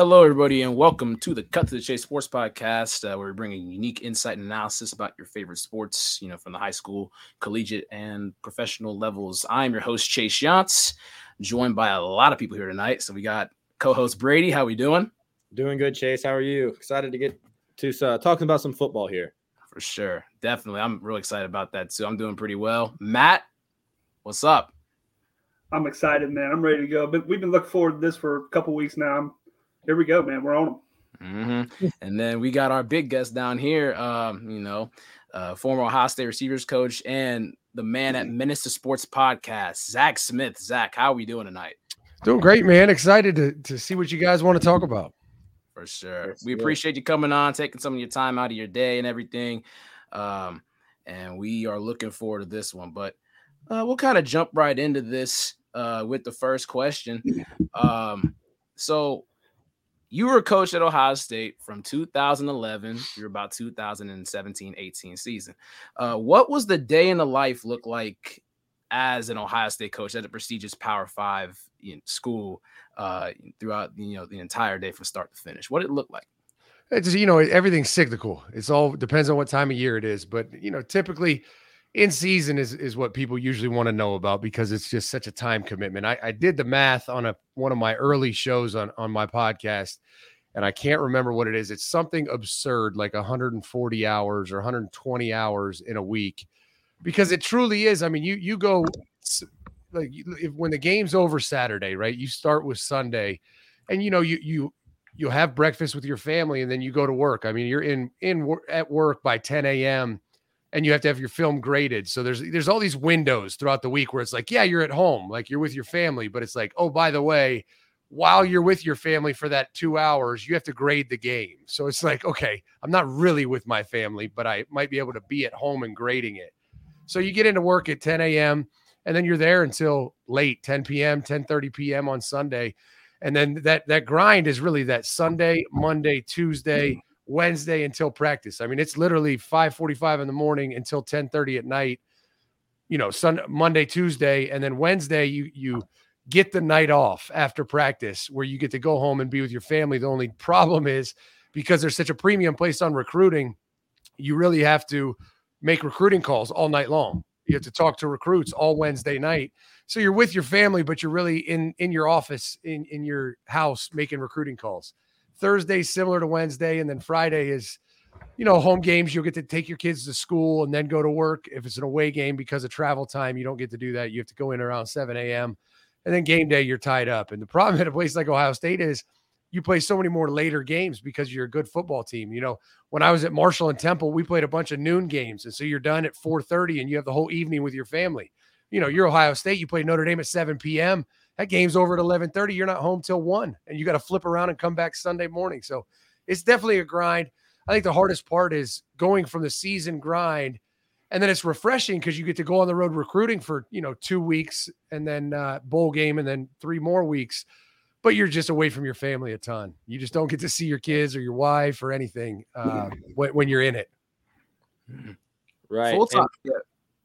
Hello, everybody, and welcome to the Cut to the Chase Sports Podcast, uh, where we bring a unique insight and analysis about your favorite sports, you know, from the high school, collegiate, and professional levels. I'm your host, Chase Yantz, joined by a lot of people here tonight. So we got co-host Brady. How are we doing? Doing good, Chase. How are you? Excited to get to uh, talking about some football here. For sure, definitely. I'm really excited about that too. I'm doing pretty well. Matt, what's up? I'm excited, man. I'm ready to go. But we've been looking forward to this for a couple weeks now. I'm, here we go, man. We're on them. Mm-hmm. and then we got our big guest down here. Um, you know, uh, former Ohio State receivers coach and the man at Menace 2 Sports podcast, Zach Smith. Zach, how are we doing tonight? Doing great, man. Excited to, to see what you guys want to talk about. For sure. we appreciate you coming on, taking some of your time out of your day and everything. Um, and we are looking forward to this one. But uh, we'll kind of jump right into this uh, with the first question. Um, so you were a coach at Ohio State from 2011 through about 2017 18 season. Uh, what was the day in the life look like as an Ohio State coach at a prestigious Power Five you know, school uh, throughout you know the entire day from start to finish? What did it look like? It's you know everything's cyclical. It's all depends on what time of year it is, but you know typically in season is is what people usually want to know about because it's just such a time commitment. I, I did the math on a one of my early shows on on my podcast, and I can't remember what it is. It's something absurd, like 140 hours or 120 hours in a week, because it truly is. I mean, you you go like if, when the game's over Saturday, right? You start with Sunday, and you know you you you have breakfast with your family, and then you go to work. I mean, you're in in at work by 10 a.m and you have to have your film graded. So there's there's all these windows throughout the week where it's like, yeah, you're at home, like you're with your family, but it's like, oh, by the way, while you're with your family for that two hours, you have to grade the game. So it's like, okay, I'm not really with my family, but I might be able to be at home and grading it. So you get into work at 10 a.m. and then you're there until late, 10 p.m., 10 30 p.m. on Sunday. And then that that grind is really that Sunday, Monday, Tuesday, Wednesday until practice. I mean, it's literally 5:45 in the morning until 10:30 at night. You know, Sunday, Monday, Tuesday, and then Wednesday you you get the night off after practice where you get to go home and be with your family. The only problem is because there's such a premium placed on recruiting, you really have to make recruiting calls all night long. You have to talk to recruits all Wednesday night. So you're with your family, but you're really in in your office in in your house making recruiting calls. Thursday similar to Wednesday, and then Friday is, you know, home games. You'll get to take your kids to school and then go to work. If it's an away game because of travel time, you don't get to do that. You have to go in around 7 a.m. And then game day, you're tied up. And the problem at a place like Ohio State is you play so many more later games because you're a good football team. You know, when I was at Marshall and Temple, we played a bunch of noon games. And so you're done at 4:30 and you have the whole evening with your family. You know, you're Ohio State, you play Notre Dame at 7 p.m that game's over at 11:30. You're not home till one, and you got to flip around and come back Sunday morning. So it's definitely a grind. I think the hardest part is going from the season grind, and then it's refreshing because you get to go on the road recruiting for you know two weeks, and then uh, bowl game, and then three more weeks. But you're just away from your family a ton. You just don't get to see your kids or your wife or anything uh, when, when, you're in it. Right. Full time.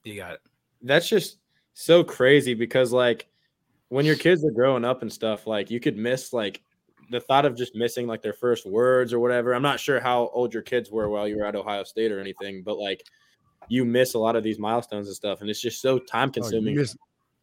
You got it. That's just so crazy because like when your kids are growing up and stuff, like you could miss like the thought of just missing like their first words or whatever. I'm not sure how old your kids were while you were at Ohio State or anything, but like you miss a lot of these milestones and stuff, and it's just so time consuming. Oh, you, miss,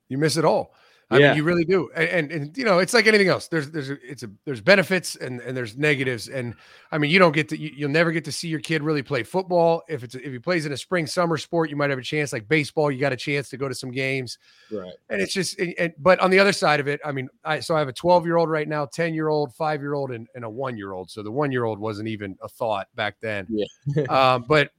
you miss it all. I yeah. mean, you really do. And, and, and you know, it's like anything else. There's there's a, it's a there's benefits and and there's negatives. And I mean, you don't get to you, will never get to see your kid really play football. If it's if he plays in a spring summer sport, you might have a chance. Like baseball, you got a chance to go to some games. Right. And it's just and, and but on the other side of it, I mean, I so I have a 12 year old right now, 10 year old, five year old, and, and a one year old. So the one year old wasn't even a thought back then. Yeah. um, but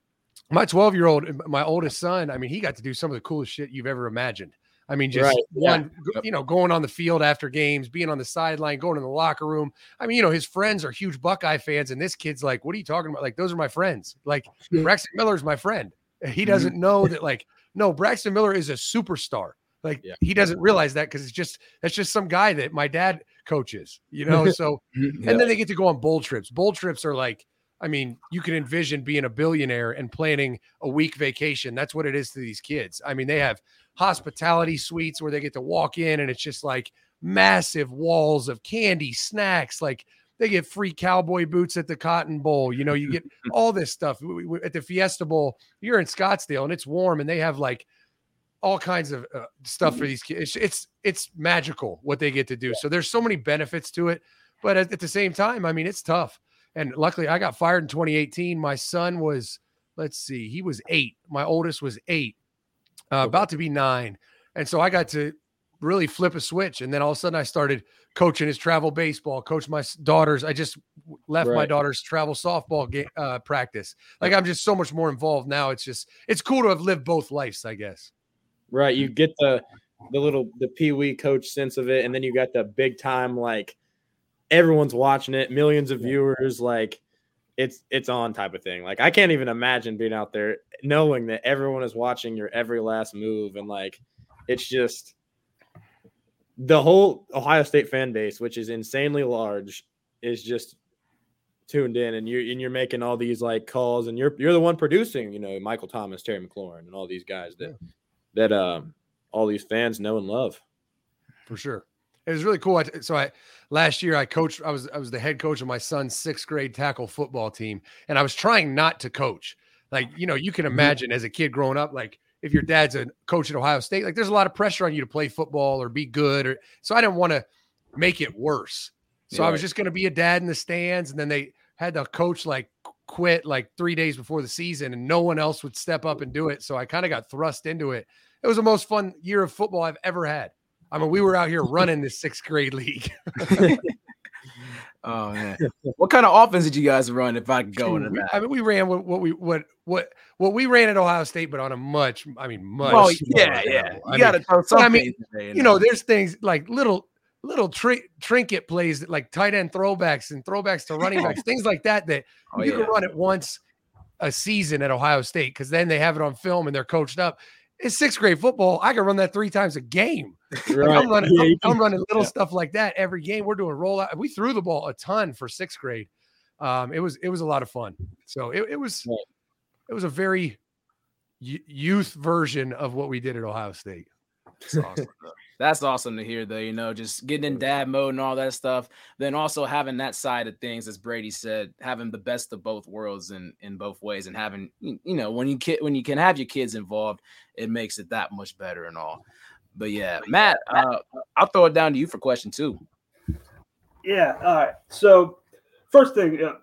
my 12 year old, my oldest son, I mean, he got to do some of the coolest shit you've ever imagined. I mean, just right. one, yeah. you know, going on the field after games, being on the sideline, going in the locker room. I mean, you know, his friends are huge Buckeye fans, and this kid's like, "What are you talking about? Like, those are my friends. Like, Braxton Miller's my friend. He mm-hmm. doesn't know that. Like, no, Braxton Miller is a superstar. Like, yeah. he doesn't realize that because it's just that's just some guy that my dad coaches. You know, so mm-hmm. and then they get to go on bowl trips. Bowl trips are like I mean, you can envision being a billionaire and planning a week vacation. That's what it is to these kids. I mean, they have hospitality suites where they get to walk in and it's just like massive walls of candy, snacks. Like they get free cowboy boots at the Cotton Bowl. You know, you get all this stuff at the Fiesta Bowl. You're in Scottsdale and it's warm, and they have like all kinds of uh, stuff for these kids. It's, it's, it's magical what they get to do. So there's so many benefits to it, but at, at the same time, I mean, it's tough. And luckily, I got fired in 2018. My son was, let's see, he was eight. My oldest was eight, uh, about to be nine, and so I got to really flip a switch. And then all of a sudden, I started coaching his travel baseball, coach my daughters. I just left right. my daughter's travel softball game, uh, practice. Like I'm just so much more involved now. It's just it's cool to have lived both lives, I guess. Right. You get the the little the pee wee coach sense of it, and then you got the big time like everyone's watching it, millions of viewers, like it's it's on type of thing. Like I can't even imagine being out there knowing that everyone is watching your every last move and like it's just the whole Ohio State fan base, which is insanely large, is just tuned in and you're and you're making all these like calls and you're you're the one producing, you know, Michael Thomas, Terry McLaurin, and all these guys that yeah. that um all these fans know and love. For sure. It was really cool. I, so I last year I coached. I was I was the head coach of my son's sixth grade tackle football team, and I was trying not to coach. Like you know, you can mm-hmm. imagine as a kid growing up, like if your dad's a coach at Ohio State, like there's a lot of pressure on you to play football or be good. Or so I didn't want to make it worse. So yeah. I was just going to be a dad in the stands, and then they had the coach like quit like three days before the season, and no one else would step up and do it. So I kind of got thrust into it. It was the most fun year of football I've ever had. I mean, we were out here running this sixth grade league. oh man, what kind of offense did you guys run? If I could go into that, I mean, we ran what, what we what what what we ran at Ohio State, but on a much, I mean, much. Oh yeah, yeah. You got to throw something. I mean, you know, there's things like little little tri- trinket plays like tight end throwbacks and throwbacks to running backs, things like that that oh, you yeah. can run it once a season at Ohio State because then they have it on film and they're coached up. It's sixth grade football. I can run that three times a game. Right. I'm running, yeah, I'm, I'm, running little yeah. stuff like that every game. We're doing rollout. We threw the ball a ton for sixth grade. Um, it was it was a lot of fun. So it, it was right. it was a very youth version of what we did at Ohio State. Awesome. That's awesome to hear, though. You know, just getting in dad mode and all that stuff. Then also having that side of things, as Brady said, having the best of both worlds in in both ways, and having you know when you kid when you can have your kids involved, it makes it that much better and all. But yeah, Matt, uh, I'll throw it down to you for question two. Yeah. All right. So first thing, uh,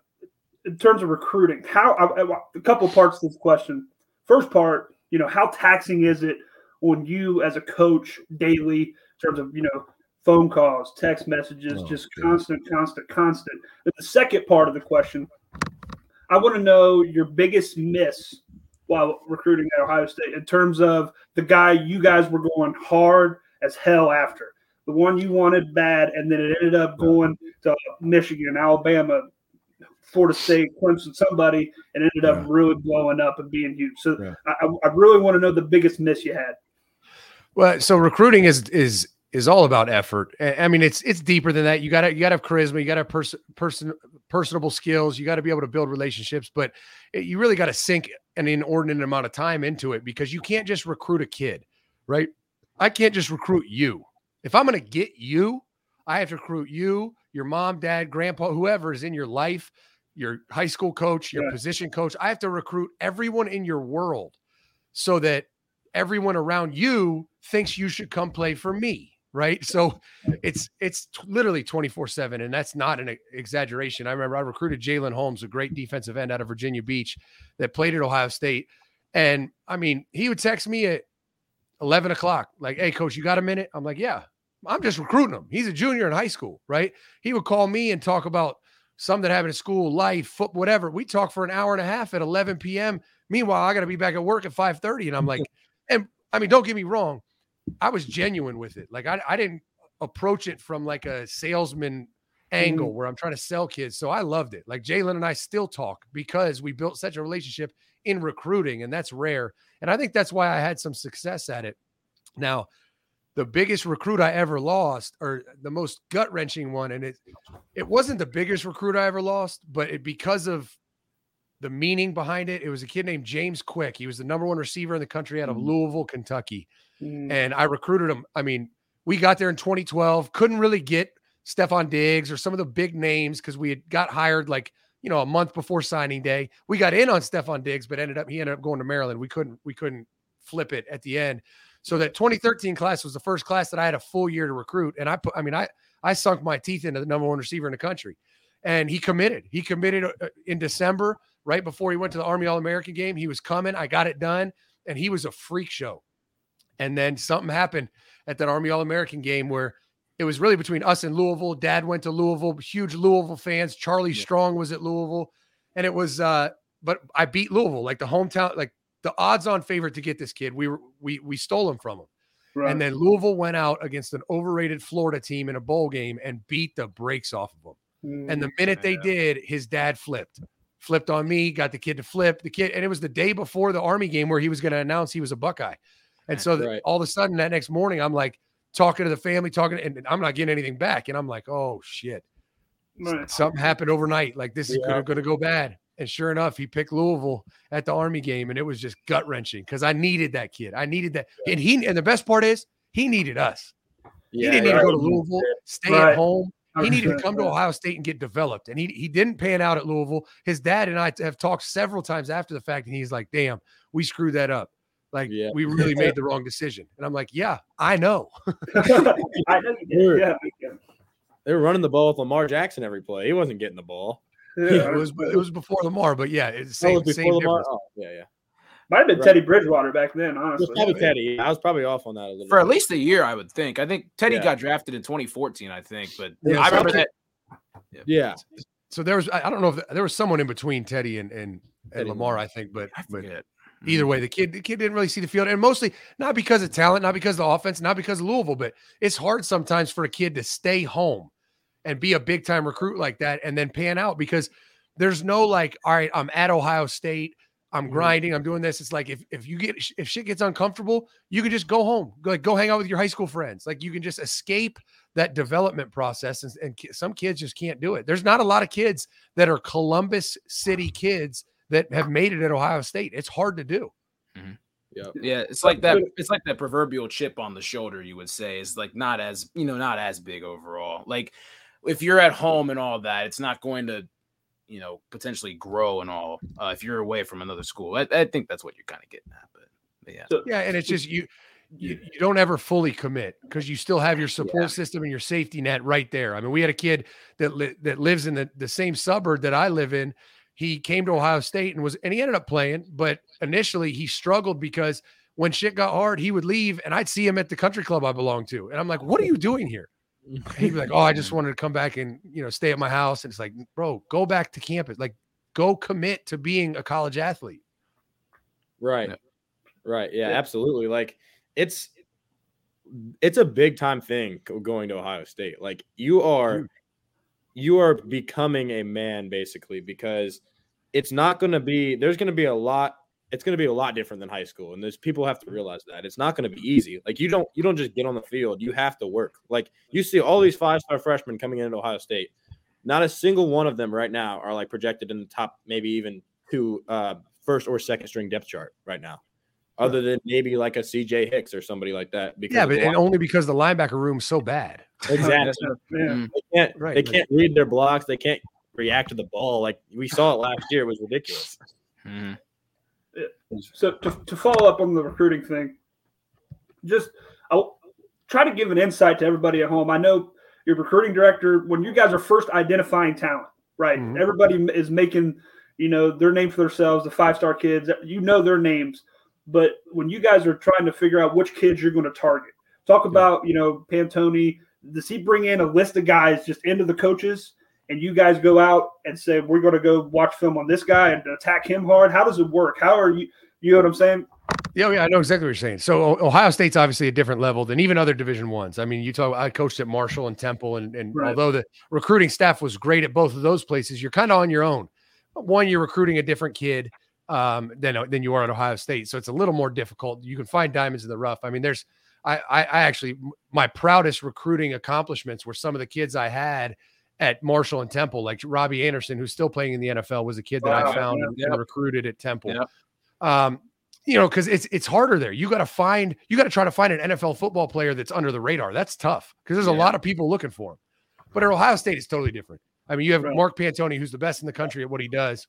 in terms of recruiting, how uh, uh, a couple parts to this question. First part, you know, how taxing is it on you as a coach daily in terms of you know phone calls, text messages, oh, just constant, constant, constant. And the second part of the question, I want to know your biggest miss while recruiting at Ohio State in terms of the guy you guys were going hard as hell after, the one you wanted bad, and then it ended up going to Michigan, Alabama, Florida State, Clemson, somebody, and ended up really blowing up and being huge. So yeah. I, I really want to know the biggest miss you had. Well, so recruiting is is is all about effort. I mean, it's it's deeper than that. You got to you got to have charisma. You got to have person person personable skills. You got to be able to build relationships, but you really got to sink an inordinate amount of time into it because you can't just recruit a kid, right? I can't just recruit you. If I'm going to get you, I have to recruit you, your mom, dad, grandpa, whoever is in your life, your high school coach, your yeah. position coach. I have to recruit everyone in your world so that everyone around you thinks you should come play for me right? So it's it's t- literally 24 7 and that's not an exaggeration. I remember i recruited jalen holmes a great defensive end out of virginia beach that played at ohio state. And i mean he would text me at 11 o'clock like hey coach you got a minute? I'm like yeah. I'm just recruiting him. He's a junior in high school right? He would call me and talk about something that happened at school life foot whatever. We talk for an hour and a half at 11 p.m meanwhile i got to be back at work at 5.30 and i'm like and I mean, don't get me wrong, I was genuine with it. Like I, I didn't approach it from like a salesman angle mm-hmm. where I'm trying to sell kids. So I loved it. Like Jalen and I still talk because we built such a relationship in recruiting, and that's rare. And I think that's why I had some success at it. Now, the biggest recruit I ever lost, or the most gut wrenching one, and it it wasn't the biggest recruit I ever lost, but it because of the meaning behind it. It was a kid named James Quick. He was the number one receiver in the country out of mm. Louisville, Kentucky. Mm. And I recruited him. I mean, we got there in 2012, couldn't really get Stefon Diggs or some of the big names because we had got hired like you know a month before signing day. We got in on Stefon Diggs, but ended up he ended up going to Maryland. We couldn't we couldn't flip it at the end. So that 2013 class was the first class that I had a full year to recruit, and I put I mean I I sunk my teeth into the number one receiver in the country, and he committed. He committed uh, in December right before he went to the Army All American game. He was coming. I got it done, and he was a freak show. And then something happened at that Army All American game where it was really between us and Louisville. Dad went to Louisville, huge Louisville fans. Charlie yeah. Strong was at Louisville. And it was uh, but I beat Louisville, like the hometown, like the odds on favorite to get this kid. We were we we stole him from him. Right. And then Louisville went out against an overrated Florida team in a bowl game and beat the brakes off of them. Mm, and the minute they did, his dad flipped. Flipped on me, got the kid to flip. The kid, and it was the day before the Army game where he was going to announce he was a Buckeye. And so right. all of a sudden that next morning, I'm like, talking to the family, talking, and I'm not getting anything back. And I'm like, oh shit, right. something happened overnight. Like this is yeah. going to go bad. And sure enough, he picked Louisville at the Army game, and it was just gut wrenching because I needed that kid. I needed that, yeah. and he. And the best part is, he needed us. Yeah, he didn't need to go to Louisville, stay right. at home. He needed to come to Ohio State and get developed, and he he didn't pan out at Louisville. His dad and I have talked several times after the fact, and he's like, "Damn, we screwed that up." Like yeah. we really made the wrong decision. And I'm like, yeah, I know. I know you did. Yeah. They were running the ball with Lamar Jackson every play. He wasn't getting the ball. Yeah, it was it was before Lamar, but yeah, it's same, it same Lamar. Oh, yeah, yeah. Might have been right. Teddy Bridgewater back then, honestly. probably Teddy. I was probably off on that a little. For bit. at least a year, I would think. I think Teddy yeah. got drafted in 2014, I think, but yeah, I remember that. Yeah. yeah. So there was I don't know if there was someone in between Teddy and and, and Lamar, I think, but I but Either way, the kid the kid didn't really see the field, and mostly not because of talent, not because of the offense, not because of Louisville, but it's hard sometimes for a kid to stay home and be a big time recruit like that, and then pan out because there's no like, all right, I'm at Ohio State, I'm mm-hmm. grinding, I'm doing this. It's like if if you get if shit gets uncomfortable, you can just go home, like go hang out with your high school friends, like you can just escape that development process, and, and some kids just can't do it. There's not a lot of kids that are Columbus City kids that have made it at Ohio State. It's hard to do. Mm-hmm. Yeah, yeah, it's like that. It's like that proverbial chip on the shoulder. You would say is like not as you know not as big overall. Like if you're at home and all that, it's not going to you know potentially grow and all uh, if you're away from another school. I, I think that's what you're kind of getting at. But, but yeah, yeah, and it's just you. You, you don't ever fully commit because you still have your support yeah. system and your safety net right there. I mean, we had a kid that li- that lives in the, the same suburb that I live in, he came to Ohio State and was and he ended up playing, but initially he struggled because when shit got hard, he would leave and I'd see him at the country club I belonged to. And I'm like, what are you doing here? And he'd be like, Oh, I just wanted to come back and you know stay at my house. And it's like, bro, go back to campus. Like, go commit to being a college athlete. Right. Yeah. Right. Yeah, yeah, absolutely. Like it's it's a big time thing going to Ohio State. Like you are you are becoming a man basically because it's not going to be there's going to be a lot it's going to be a lot different than high school and there's people have to realize that. It's not going to be easy. Like you don't you don't just get on the field you have to work. Like you see all these five star freshmen coming into ohio state. Not a single one of them right now are like projected in the top maybe even two uh, first or second string depth chart right now other than maybe like a cj hicks or somebody like that because yeah but and only because the linebacker room's so bad exactly yeah. they can't right. they can't read their blocks they can't react to the ball. Like we saw it last year, it was ridiculous. Mm-hmm. So to, to follow up on the recruiting thing, just I'll try to give an insight to everybody at home. I know your recruiting director, when you guys are first identifying talent, right? Mm-hmm. Everybody is making, you know, their name for themselves, the five star kids, you know their names. But when you guys are trying to figure out which kids you're going to target, talk about, you know, Pantoni. Does he bring in a list of guys just into the coaches and you guys go out and say we're going to go watch film on this guy and attack him hard how does it work how are you you know what i'm saying yeah, oh, yeah, I know exactly what you're saying. So Ohio State's obviously a different level than even other Division ones. I mean, you talk. I coached at Marshall and Temple, and, and right. although the recruiting staff was great at both of those places, you're kind of on your own. One, you're recruiting a different kid um, than than you are at Ohio State, so it's a little more difficult. You can find diamonds in the rough. I mean, there's I, I, I actually my proudest recruiting accomplishments were some of the kids I had at Marshall and Temple, like Robbie Anderson, who's still playing in the NFL, was a kid that wow, I found yeah, and, recruited at Temple. Yeah. Um, you know, because it's it's harder there. You got to find, you got to try to find an NFL football player that's under the radar. That's tough because there's a lot of people looking for him. But at Ohio State, it's totally different. I mean, you have right. Mark Pantoni, who's the best in the country at what he does.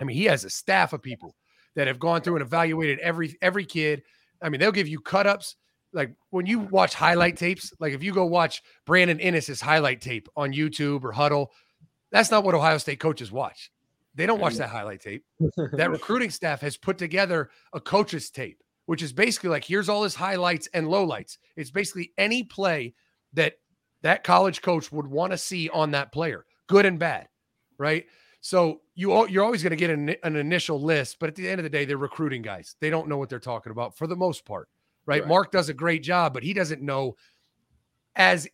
I mean, he has a staff of people that have gone through and evaluated every every kid. I mean, they'll give you cut ups. Like when you watch highlight tapes, like if you go watch Brandon Inniss's highlight tape on YouTube or Huddle, that's not what Ohio State coaches watch. They don't watch that highlight tape. that recruiting staff has put together a coach's tape, which is basically like here's all his highlights and lowlights. It's basically any play that that college coach would want to see on that player, good and bad, right? So you you're always going to get an, an, initial list, but at the end of the day, they're recruiting guys. They don't know what they're talking about for the most part, right? right? Mark does a great job, but he doesn't know as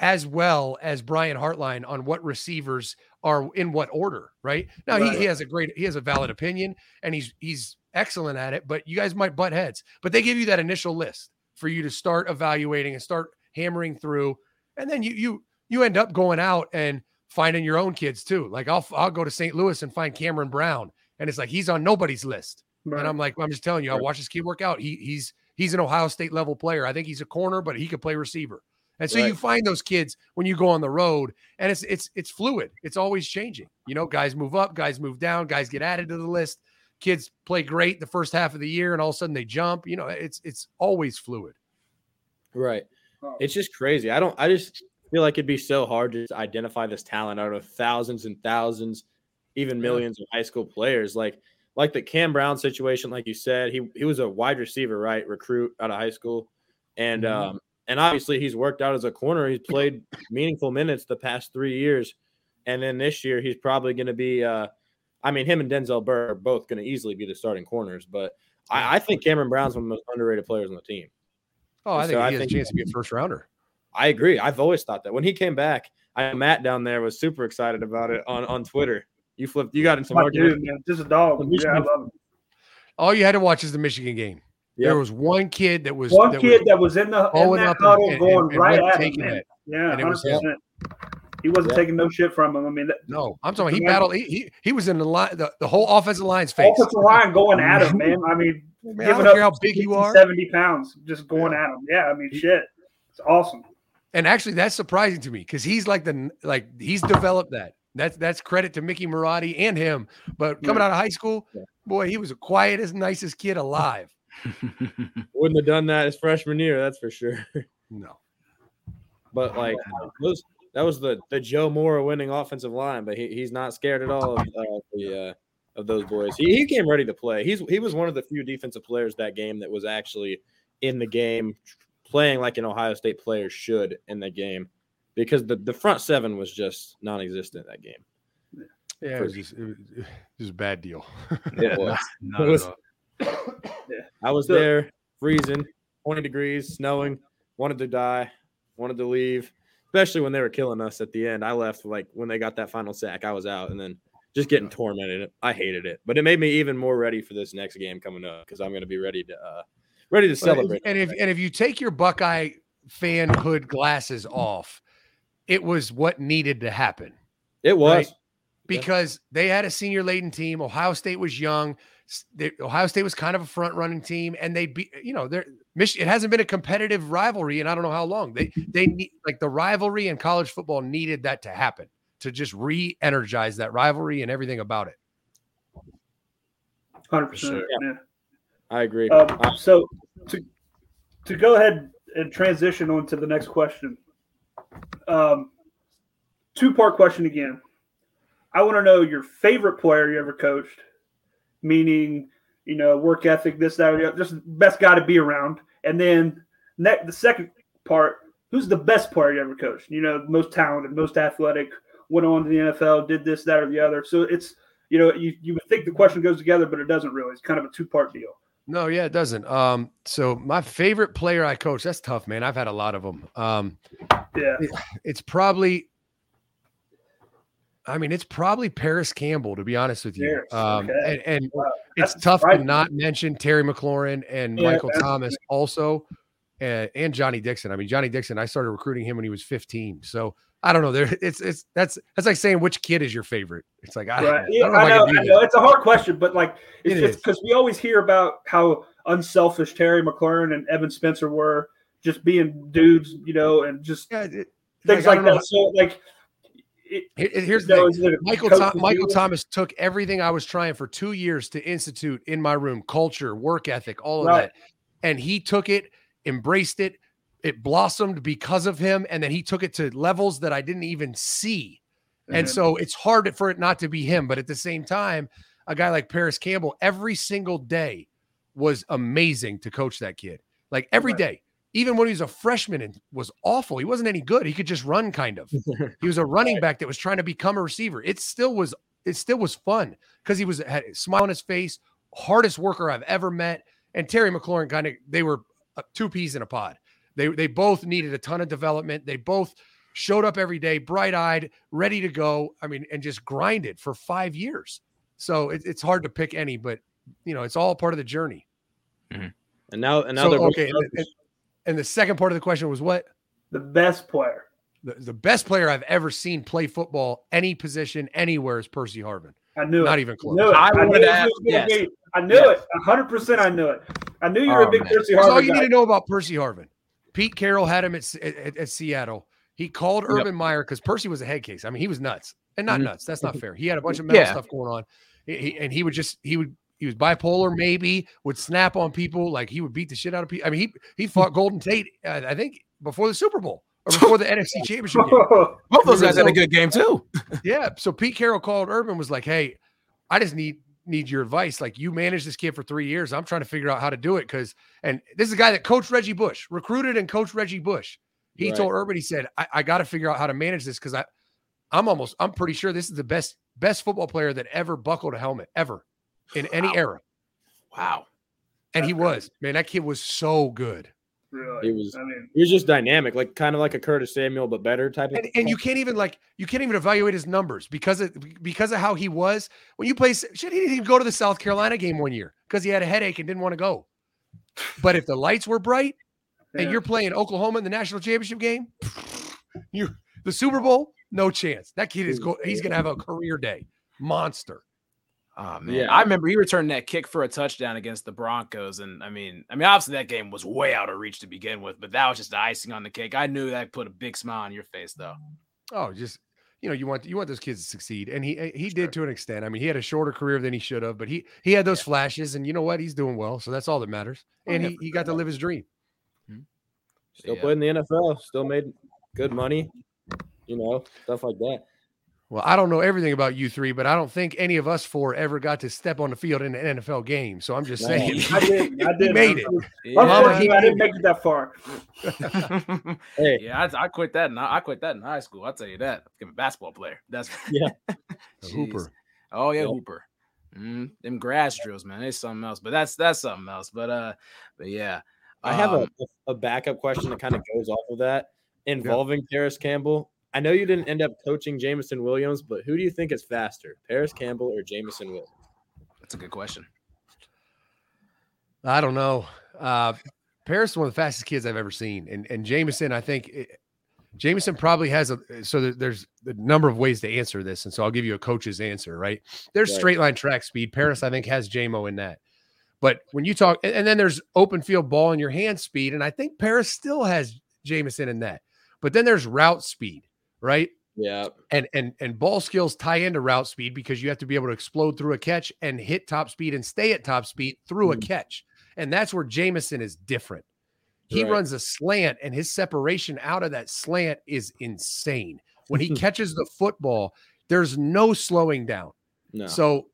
as well as Brian Hartline on what receivers are in what order, right? Now right. He, he has a great he has a valid opinion and he's he's excellent at it, but you guys might butt heads. But they give you that initial list for you to start evaluating and start hammering through, and then you you you end up going out and finding your own kids too. Like I'll I'll go to St. Louis and find Cameron Brown, and it's like he's on nobody's list. Right. And I'm like, I'm just telling you, I watch this kid work out. He he's he's an Ohio State level player. I think he's a corner, but he could play receiver. And so right. you find those kids when you go on the road, and it's it's it's fluid. It's always changing. You know, guys move up, guys move down, guys get added to the list. Kids play great the first half of the year, and all of a sudden they jump. You know, it's it's always fluid. Right. It's just crazy. I don't. I just feel like it'd be so hard to identify this talent out of thousands and thousands, even millions of high school players. Like like the Cam Brown situation, like you said, he he was a wide receiver, right? Recruit out of high school, and mm-hmm. um and obviously he's worked out as a corner. He's played meaningful minutes the past three years, and then this year he's probably going to be. Uh, I mean, him and Denzel Burke are both going to easily be the starting corners, but I, I, think Cameron Brown's one of the most underrated players on the team. Oh, I think so he I has think a chance to be a first rounder. I agree. I've always thought that when he came back, I Matt down there was super excited about it on on Twitter. You flipped. You got into some argument. man. Just a dog. Yeah, I love him. All you had to watch is the Michigan game. Yep. There was one kid that was one that kid was that was in the in that huddle and, going and, and right at him. It. Yeah, hundred percent. He wasn't taking no shit from him. I mean, that, no, I'm talking. He battled. He, he, he was in the line. The, the whole offensive line's face. Offensive line going at him, man. I mean, man, giving I up how big you are. Seventy pounds, just going yeah. at him. Yeah, I mean, shit. It's awesome. And actually, that's surprising to me because he's like the like he's developed that. That's that's credit to Mickey Marotti and him. But coming yeah. out of high school, boy, he was the quietest, nicest kid alive. Wouldn't have done that his freshman year, that's for sure. No. But like those, that was the the Joe Moore winning offensive line, but he, he's not scared at all of uh, the uh, of those boys. He, he came ready to play. He's he was one of the few defensive players that game that was actually in the game playing like an Ohio State player should in the game because the, the front seven was just non-existent that game. Yeah, it was just, it was, it was a bad deal. Yeah, it was. Not, not it was yeah. I was there, freezing, 20 degrees, snowing, wanted to die, wanted to leave, especially when they were killing us at the end. I left like when they got that final sack, I was out and then just getting tormented. I hated it, but it made me even more ready for this next game coming up because I'm going to be ready to uh, ready to celebrate. And if and if you take your Buckeye fan hood glasses off, it was what needed to happen. It was. Right? Because yeah. they had a senior laden team. Ohio State was young they, Ohio State was kind of a front running team, and they be you know they're Mich- it hasn't been a competitive rivalry, and I don't know how long they they need like the rivalry in college football needed that to happen to just re-energize that rivalry and everything about it. Hundred percent. Yeah, I agree. Um, so to to go ahead and transition on to the next question, um, two part question again. I want to know your favorite player you ever coached meaning you know work ethic, this that, just the best guy to be around. And then ne- the second part, who's the best player you ever coached? You know, most talented, most athletic, went on to the NFL, did this, that, or the other. So it's you know you you would think the question goes together, but it doesn't really. It's kind of a two part deal. No, yeah, it doesn't. Um, so my favorite player I coach, that's tough, man. I've had a lot of them. Um, yeah, it, it's probably I mean, it's probably Parris Campbell, to be honest with you. Um, okay. And, and wow. it's tough to not mention Terry McLaurin and yeah, Michael Thomas also, and, and, Johnny Dixon. I mean, Johnny Dixon. I started recruiting him when he was 15. So I don't know. There, it's it's that's that's like saying which kid is your favorite. It's like I, right. yeah, I, know, I, know, I know. It's a hard question, but like it's it just because we always hear about how unselfish Terry McLaurin and Evan Spencer were, just being dudes, you know, and just. Yeah, it, things like, like that. So like. It, Here's the thing. Michael Th- Michael Thomas took everything I was trying for two years to institute in my room: culture, work ethic, all of right. that, and he took it, embraced it, it blossomed because of him, and then he took it to levels that I didn't even see. And mm-hmm. so it's hard for it not to be him. But at the same time, a guy like Parris Campbell, every single day was amazing to coach that kid. Like every right. day, even when he was a freshman and was awful, he wasn't any good. He could just run kind of. he was a running back that was trying to become a receiver. It still was, it still was fun because he was had a smile on his face, hardest worker I've ever met. And Terry McLaurin kind of, they were two peas in a pod. They they both needed a ton of development. They both showed up every day, bright eyed, ready to go. I mean, and just grinded for five years. So it, it's hard to pick any, but you know, it's all part of the journey. Mm-hmm. And now, and now, so, okay. And the, and the second part of the question was what? The best player. The, the best player I've ever seen play football, any position, anywhere, is Percy Harvin. I knew Not it. even close. I, I knew it. yes. I knew yes. it. 100% I knew it. I knew you were oh, a big man. Percy Harvin. That's all you guy. need to know about Percy Harvin. Pete Carroll had him at, at, at Seattle. He called Urban yep. Meyer because Percy was a head case. I mean, he was nuts and not mm-hmm. nuts. That's not fair. He had a bunch of mental yeah. stuff going on, he, and he would just he would he was bipolar. Maybe would snap on people like he would beat the shit out of people. I mean, he he fought Golden Tate. Uh, I think before the Super Bowl or before the NFC Championship game. Both those guys had a good game too. yeah. So Pete Carroll called Urban was like, "Hey, I just need need your advice. Like you managed this kid for three years. I'm trying to figure out how to do it because, and this is a guy that coached Reggie Bush, recruited and coached Reggie Bush. He right. told Urban, he said, I, I got to figure out how to manage this because I, I'm almost, I'm pretty sure this is the best, best football player that ever buckled a helmet ever in wow. any era. Wow. And he was, man, that kid was so good. Really? He was. I mean, he was just dynamic, like kind of like a Curtis Samuel, but better type of. And, and, you can't even like you can't even evaluate his numbers because of because of how he was when you play. Shit, he didn't even go to the South Carolina game one year because he had a headache and didn't want to go. But if the lights were bright yeah. and you're playing Oklahoma in the national championship game, you the Super Bowl, no chance. That kid is go, he's gonna have a career day, monster. Oh man, yeah. I remember he returned that kick for a touchdown against the Broncos, and I mean, I mean, obviously that game was way out of reach to begin with, but that was just the icing on the cake. I knew that put a big smile on your face, though. Oh, just you know, you want you want those kids to succeed, and he he sure. did to an extent. I mean, he had a shorter career than he should have, but he he had those yeah. flashes, and you know what? He's doing well, so that's all that matters. Oh, and he he got to live his dream. Hmm. Still yeah. played in the NFL, still made good money, you know, stuff like that. Well, I don't know everything about you three, but I don't think any of us four ever got to step on the field in an NFL game. So I'm just saying, I did. I did. made it. Yeah. Mama, he, I didn't make it that far. hey, yeah, I, I, quit that. In, I quit that in high school. I'll tell you that. I'm a basketball player. That's yeah, Hooper. Oh yeah, yeah. Hooper. Mm, them grass drills, man. It's something else. But that's that's something else. But uh, but yeah. I have um, a, a backup question that kind of goes off of that involving yeah. Parris Campbell I know you didn't end up coaching Jameson Williams, but who do you think is faster, Parris Campbell or Jameson Williams? That's a good question. I don't know. Uh, Parris is one of the fastest kids I've ever seen, and and Jameson, I think it, Jameson probably has a. So there's a number of ways to answer this, and so I'll give you a coach's answer. Right? There's right. straight line track speed. Parris, I think, has JMO in that. But when you talk, and, and then there's open field ball in your hand speed, and I think Parris still has Jameson in that. But then there's route speed right? Yeah. And and and ball skills tie into route speed because you have to be able to explode through a catch and hit top speed and stay at top speed through mm. a catch. And that's where Jameson is different. He right. runs a slant and his separation out of that slant is insane. When he catches the football, there's no slowing down. No. So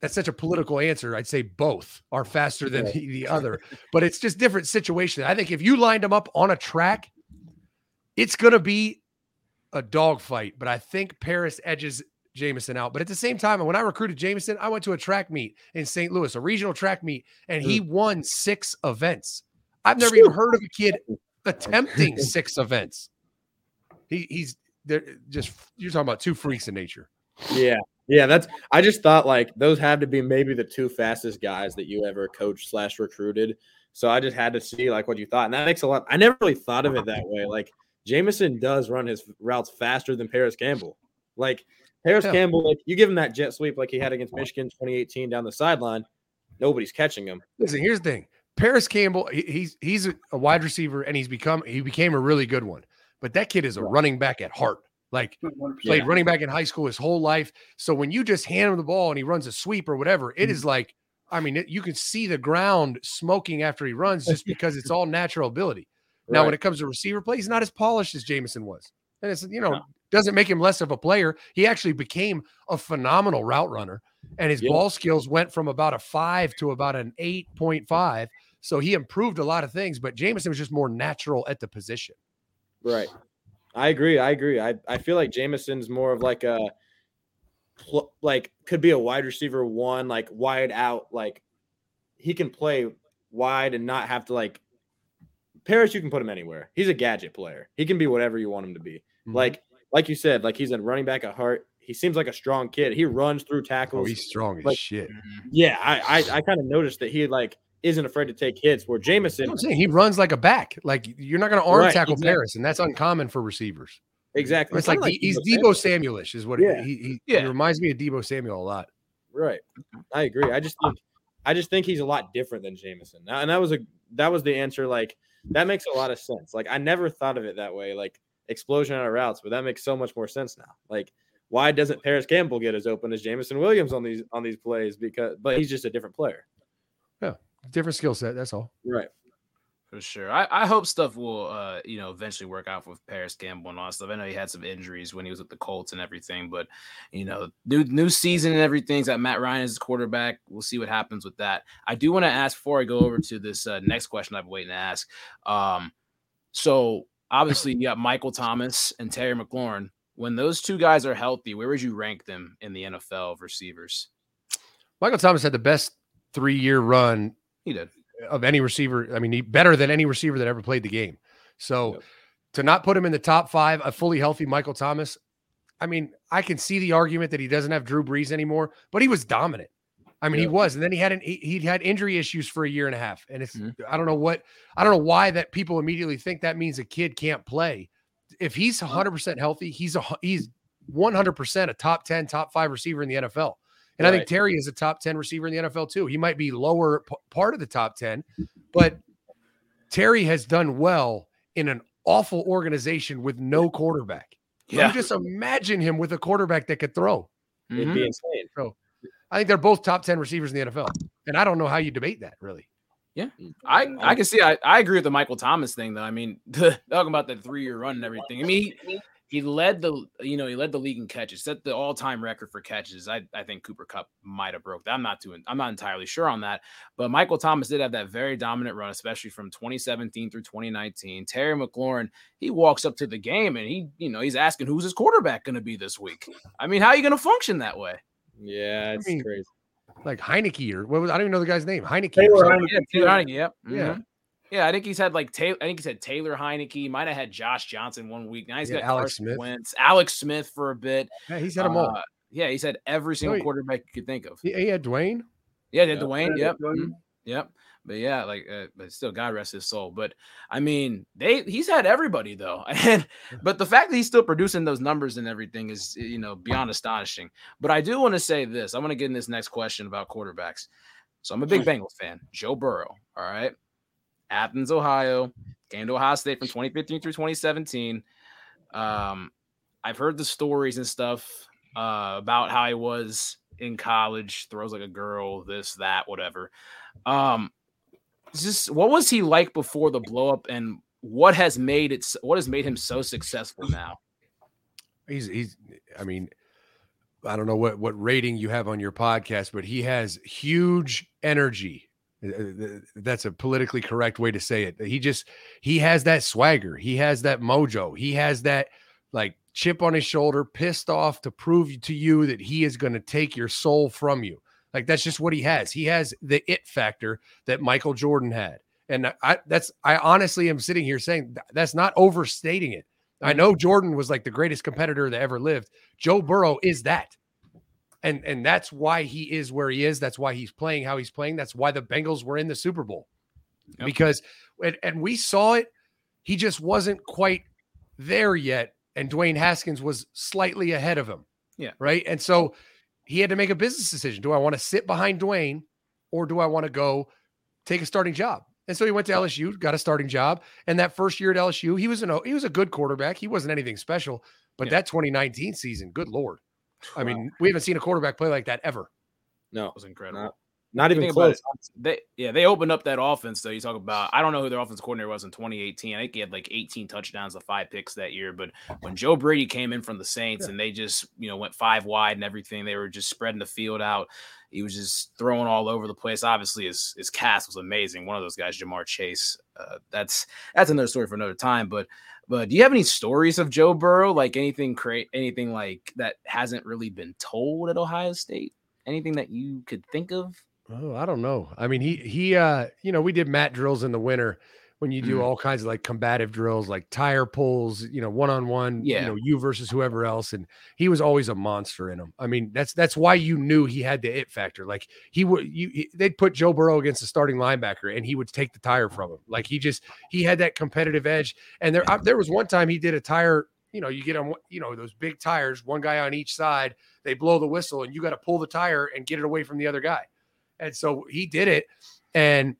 that's such a political answer. I'd say both are faster than the, the other, but it's just different situations. I think if you lined them up on a track, it's going to be a dogfight, but I think Parris edges Jameson out. But at the same time, when I recruited Jameson, I went to a track meet in St. Louis, a regional track meet, and he mm. won six events. I've never even heard of a kid attempting six events. He, he's they're just you're talking about two freaks in nature. Yeah. Yeah, that's I just thought like those had to be maybe the two fastest guys that you ever coached slash recruited. So I just had to see like what you thought. And that makes a lot I never really thought of it that way. Like Jameson does run his routes faster than Parris Campbell. Like Parris yeah. Campbell, like you give him that jet sweep like he had against Michigan 2018 down the sideline, nobody's catching him. Listen, here's the thing. Parris Campbell, he's he's a wide receiver and he's become he became a really good one. but that kid is a running back at heart. Like 100%. played running back in high school his whole life. So when you just hand him the ball and he runs a sweep or whatever, it mm-hmm. is like, I mean, it, you can see the ground smoking after he runs just because it's all natural ability. Now, when it comes to receiver play, he's not as polished as Jameson was. And it's, you know, No. doesn't make him less of a player. He actually became a phenomenal route runner. And his Yeah. ball skills went from about a five to about an 8.5. So he improved a lot of things, but Jameson was just more natural at the position. Right. I agree. I agree. I, I feel like Jameson's more of like a like could be a wide receiver one, like wide out, like he can play wide and not have to like Parris, you can put him anywhere. He's a gadget player. He can be whatever you want him to be. Mhm. Like like you said, like he's a running back at heart. He seems like a strong kid. He runs through oh, tackles. he's strong as shit. Mhm. yeah, I I, I kind of noticed that he like isn't afraid to take hits. Where Jameson, I'm saying he runs like a back. Like you're not going to arm Right, tackle exactly. Parris, and that's uncommon for receivers. exactly, It's like, kinda he's Deebo Deebo Samuelish, is what Yeah. he, he, Yeah. he reminds me of Deebo Samuel a lot. Right. I agree. I just think I just think he's a lot different than Jameson. And that was a that was the answer. Like that makes a lot of sense. Like I never thought of it that way. Like explosion out of routes, but that makes so much more sense now. Like why doesn't Parris Campbell get as open as Jameson Williams on these on these plays? Because but he's just a different player. Yeah, different skill set. That's all. Right. For sure. I, I hope stuff will uh you know eventually work out with Parris Campbell and all that stuff. I know he had some injuries when he was with the Colts and everything, but you know, new new season and everything's that Matt Ryan is the quarterback. We'll see what happens with that. I do want to ask before I go over to this uh, next question I've been waiting to ask. Um so obviously you got Michael Thomas and Terry McLaurin. When those two guys are healthy, where would you rank them in the NFL of receivers? Michael Thomas had the best three year run He did. Of any receiver. I mean, he better than any receiver that ever played the game. So Yep. to not put him in the top five, a fully healthy Michael Thomas, I mean, I can see the argument that he doesn't have Drew Brees anymore, but he was dominant. I mean, he was, and then he had an he he had injury issues for a year and a half, and it's Mhm. I don't know what I don't know why that people immediately think that means a kid can't play. If he's 100 percent healthy, he's a he's 100 percent a top 10, top five receiver in the NFL. And I think Terry is a top 10 receiver in the NFL too. He might be lower p- part of the top 10, but Terry has done well in an awful organization with no quarterback. Yeah. You just imagine him with a quarterback that could throw. It'd Mhm. be insane. So I think they're both top 10 receivers in the NFL. And I don't know how you debate that really. Yeah. I I can see I, I agree with the Michael Thomas thing though. I mean, talking about that three year run and everything. I mean, he, he led the you know he led the league in catches, set the all time record for catches. I, I think Cooper Kupp might have broke that. I'm not too I'm not entirely sure on that, but Michael Thomas did have that very dominant run, especially from 2017 through 2019. Terry McLaurin he walks up to the game and he you know he's asking who's his quarterback going to be this week. I mean, how are you going to function that way? Yeah, it's mean, crazy. Like Heinicke or what was I don't even know the guy's name. Heinicke. Taylor. Heinicke. Yeah, Taylor Heinicke. Yep. Yeah. Mm-hmm. Yeah, I think he's had like Taylor. I think he's had Taylor Heinicke. Might have had Josh Johnson one week. Now he's Yeah, got Alex Alex Smith. Wentz, Alex Smith for a bit. Yeah, he's had them all. Uh, yeah, he's had every single he- quarterback you could think of. He, he had Dwayne. Yeah, they had Yeah. Dwayne. Yeah, Yep. Dwayne. mhm, Yep. But yeah, like, uh, but still, God rest his soul. But I mean, they he's had everybody though, and but the fact that he's still producing those numbers and everything is you know beyond astonishing. But I do want to say this. I want to get in this next question about quarterbacks. So I'm a big Bengals fan. Joe Burrow. All right, Athens, Ohio, came to Ohio State from 2015 through 2017. Um, I've heard the stories and stuff uh, about how he was in college, throws like a girl, this, that, whatever. Um, just what was he like before the blow up, and what has made it? What has made him so successful now? He's he's I mean, I don't know what what rating you have on your podcast, but he has huge energy. Uh, uh, That's a politically correct way to say it. He just he has that swagger. He has that mojo. He has that like chip on his shoulder, pissed off to prove to you that he is going to take your soul from you. Like that's just what he has. He has the it factor that Michael Jordan had. And I that's I honestly am sitting here saying that's not overstating it. I know Jordan was like the greatest competitor that ever lived. Joe Burrow is that. And and that's why he is where he is. That's why he's playing how he's playing. That's why the Bengals were in the Super Bowl. Yep. Because and, and we saw it, he just wasn't quite there yet. And Dwayne Haskins was slightly ahead of him. Yeah. Right. And so he had to make a business decision. Do I want to sit behind Dwayne or do I want to go take a starting job? And so he went to LSU, got a starting job. And that first year at LSU, he was an he was a good quarterback. He wasn't anything special, but yeah. that 2019 season, good lord. I mean, we haven't seen a quarterback play like that ever. No, it was incredible. Not, not even close. They yeah, they opened up that offense though. You talk about I don't know who their offense coordinator was in 2018. I think he had like 18 touchdowns of five picks that year. But when Joe Brady came in from the Saints yeah. and they just you know went five wide and everything, they were just spreading the field out. He was just throwing all over the place. Obviously, his his cast was amazing. One of those guys, Ja'Marr Chase. Uh, that's that's another story for another time. But but do you have any stories of Joe Burrow, like anything create anything like that hasn't really been told at Ohio State? Anything that you could think of? Oh, I don't know. I mean, he he uh, you know, we did mat drills in the winter when you do mm. all kinds of like combative drills, like tire pulls, you know, one on one, you know, you versus whoever else, and he was always a monster in them. I mean, that's that's why you knew he had the it factor. Like he would, you he, they'd put Joe Burrow against a starting linebacker, and he would take the tire from him. Like he just he had that competitive edge. And there I, there was one time he did a tire. You know, you get on, you know, those big tires, one guy on each side. They blow the whistle, and you got to pull the tire and get it away from the other guy. And so he did it, and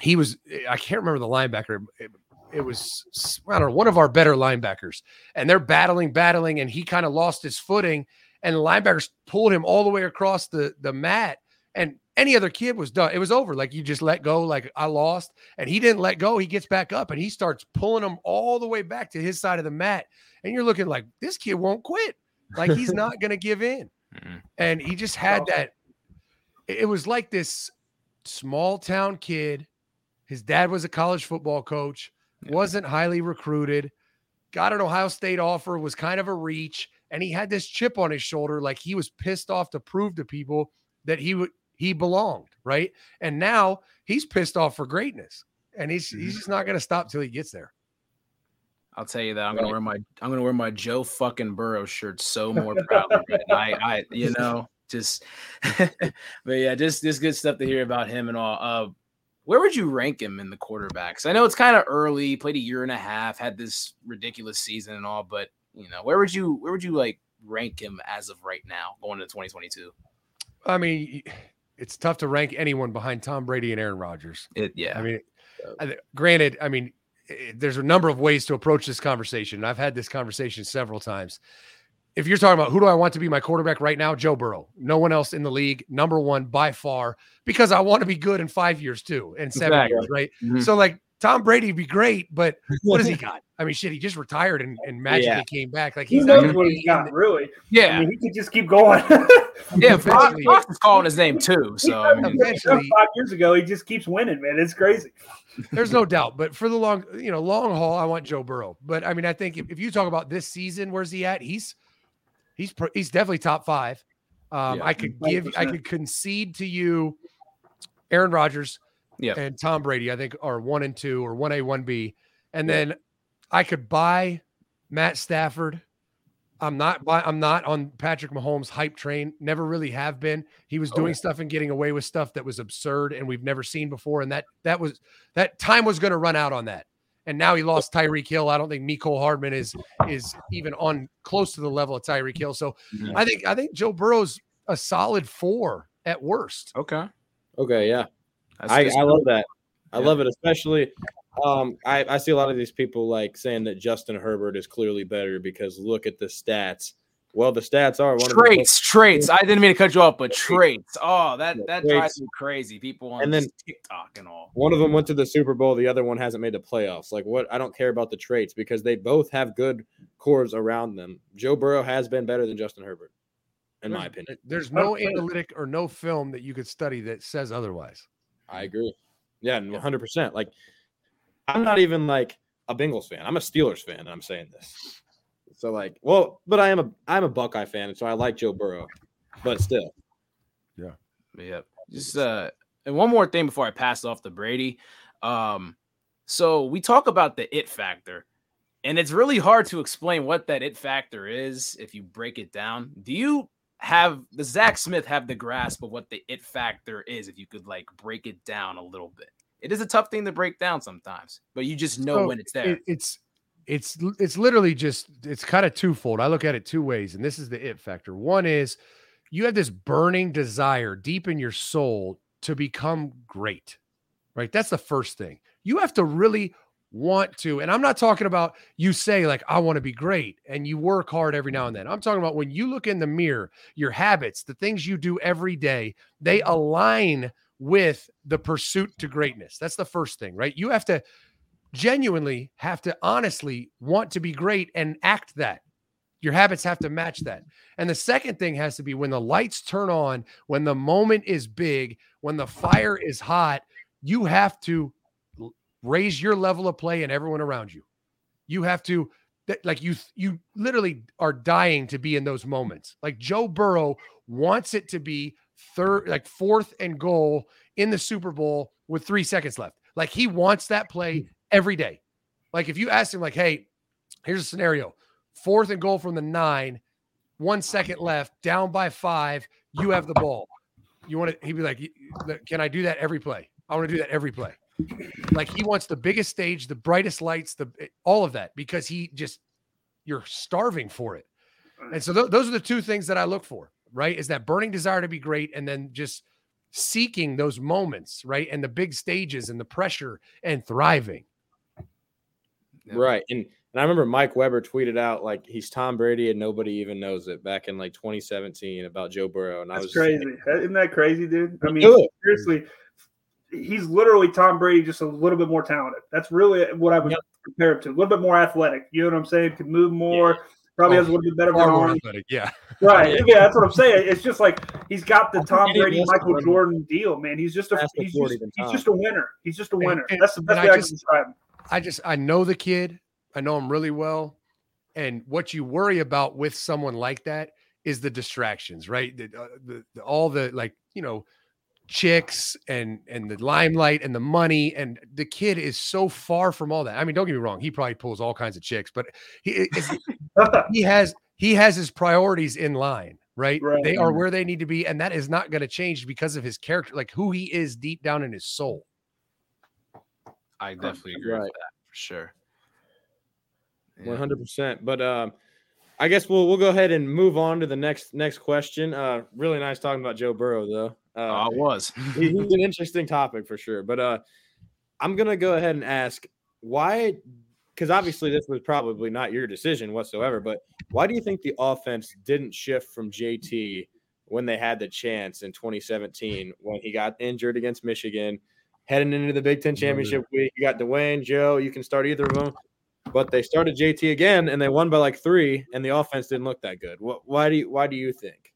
he was I can't remember the linebacker. It, it, was I don't know one of our better linebackers, and they're battling, battling, and he kind of lost his footing, and the linebackers pulled him all the way across the the mat, and any other kid was done. It was over. Like you just let go. Like I lost, and he didn't let go. He gets back up and he starts pulling them all the way back to his side of the mat, and you're looking like this kid won't quit. Like he's not going to give in, mm-hmm. and he just had that. It was like this small town kid his dad was a college football coach, wasn't highly recruited, got an Ohio State offer, was kind of a reach, and he had this chip on his shoulder, like he was pissed off to prove to people that he would he belonged, right? And now he's pissed off for greatness, and he's he's mm-hmm. just not going to stop till he gets there. I'll tell you that I'm gonna wear my I'm gonna wear my Joe fucking Burrow shirt so more proudly. I I you know just but yeah, just just good stuff to hear about him and all. Uh, where would you rank him in the quarterbacks? I know it's kind of early, played a year and a half, had this ridiculous season and all, but you know, where would you where would you like rank him as of right now going into 2022? I mean, it's tough to rank anyone behind Tom Brady and Aaron Rodgers. It, yeah. I mean, granted, I mean, eh, there's a number of ways to approach this conversation. I've had this conversation several times if you're talking about who do I want to be my quarterback right now, Joe Burrow. No one else in the league, number one by far, because I want to be good in five years too, and seven exactly. years, right? Mm-hmm. So like Tom Brady would be great, but what has he got? I mean, shit, he just retired and, and magically yeah. came back. Like he's knows what he's got, really. Yeah, I mean, he could just keep going. yeah, Fox, Fox is calling his name too. So I mean, eventually, five years ago, he just keeps winning, man. It's crazy. There's no doubt, but for the long, you know, long haul, I want Joe Burrow. But I mean, I think if, if you talk about this season, where's he at? He's He's he's definitely top five. Um, yeah, I could give 5%. I could concede to you Aaron Rodgers yeah. and Tom Brady, I think are one and two or one A, one B. And yeah. then I could buy Matt Stafford. I'm not buy, I'm not on Patrick Mahomes hype train. Never really have been. He was doing stuff and getting away with stuff that was absurd and we've never seen before. And that that was that time was going to run out on that and now he lost Tyreek Hill. I don't think Mecole Hardman is is even on close to the level of Tyreek Hill. So mm-hmm. I think I think Joe Burrow's a solid four at worst. Okay. Okay. Yeah. I, I love that. I yeah. love it, especially. Um, I, I see a lot of these people like saying that Justin Herbert is clearly better because look at the stats. Well, the stats are one traits. traits. I didn't mean to cut you off, but traits. Oh, that that traits. drives me crazy. People on and then TikTok and all. One of them went to the Super Bowl. The other one hasn't made the playoffs. Like what? I don't care about the traits because they both have good cores around them. Joe Burrow has been better than Justin Herbert, in there's, my opinion. Eh, there's no analytic or no film that you could study that says otherwise. I agree. Yeah, 100. percent Like, I'm not even like a Bengals fan. I'm a Steelers fan. I'm saying this. So like, well, but I am a I'm a Buckeye fan, so I like Joe Burrow, but still. Yeah. Yep. Just uh and one more thing before I pass off to Brady. Um, so we talk about the it factor, and it's really hard to explain what that it factor is if you break it down. Do you have the Zach Smith have the grasp of what the it factor is if you could like break it down a little bit? It is a tough thing to break down sometimes, but you just know so when it's there. It, it's it's it's literally just it's kind of twofold. I look at it two ways, and this is the it factor. One is you have this burning desire deep in your soul to become great. right? That's the first thing. You have to really want to. And I'm not talking about you say, like, I want to be great and you work hard every now and then. I'm talking about when you look in the mirror, your habits, the things you do every day, they align with the pursuit to greatness. That's the first thing, right? You have to genuinely have to honestly want to be great and act that. Your habits have to match that. And the second thing has to be when the lights turn on, when the moment is big, when the fire is hot, you have to raise your level of play and everyone around you. You have to like you you literally are dying to be in those moments. Like Joe Burrow wants it to be third like fourth and goal in the Super Bowl with 3 seconds left. Like he wants that play. Every day. Like if you ask him like, "Hey, here's a scenario. Fourth and goal from the 9, 1 second left, down by 5, you have the ball." You want to he'd be like, "Can I do that every play?" I want to do that every play. Like he wants the biggest stage, the brightest lights, the eh, all of that because he just you're starving for it. And so th- those are the two things that I look for, right? Is that burning desire to be great and then just seeking those moments, right? And the big stages and the pressure and thriving. Right. And and I remember Mike Weber tweeted out like he's Tom Brady and nobody even knows it back in like 2017 about Joe Burrow. And That's I was crazy. Isn't that crazy, dude? I mean, seriously, he's literally Tom Brady, just a little bit more talented. That's really what I would yep. compare him to. A little bit more athletic. You know what I'm saying? Could move more. Yeah. Probably oh, has a little bit better arm. Athletic, yeah. Right. yeah, that's what I'm saying. It's just like he's got the Tom Brady, Michael Jordan deal, man. He's just a he's just, he's just, a winner. He's just a winner. And, that's the best way I, just, can describe him. I just I know the kid. I know him really well. And what you worry about with someone like that is the distractions, right? The, uh, the, the all the like, you know, chicks and and the limelight and the money and the kid is so far from all that. I mean, don't get me wrong, he probably pulls all kinds of chicks, but he he has he has his priorities in line, right? right? They are where they need to be, and that is not going to change because of his character, like who he is deep down in his soul. I definitely agree right. with that for sure. One hundred percent. But um, I guess we'll we'll go ahead and move on to the next next question. Uh, really nice talking about Joe Burrow though. Uh, oh, it was. he's an interesting topic for sure. But uh, I'm gonna go ahead and ask why, because obviously this was probably not your decision whatsoever. But why do you think the offense didn't shift from JT when they had the chance in 2017 when he got injured against Michigan? Heading into the Big Ten championship week, you got Dwayne, Joe. You can start either of them but they started JT again and they won by like three, and the offense didn't look that good. What, why do you, why do you think?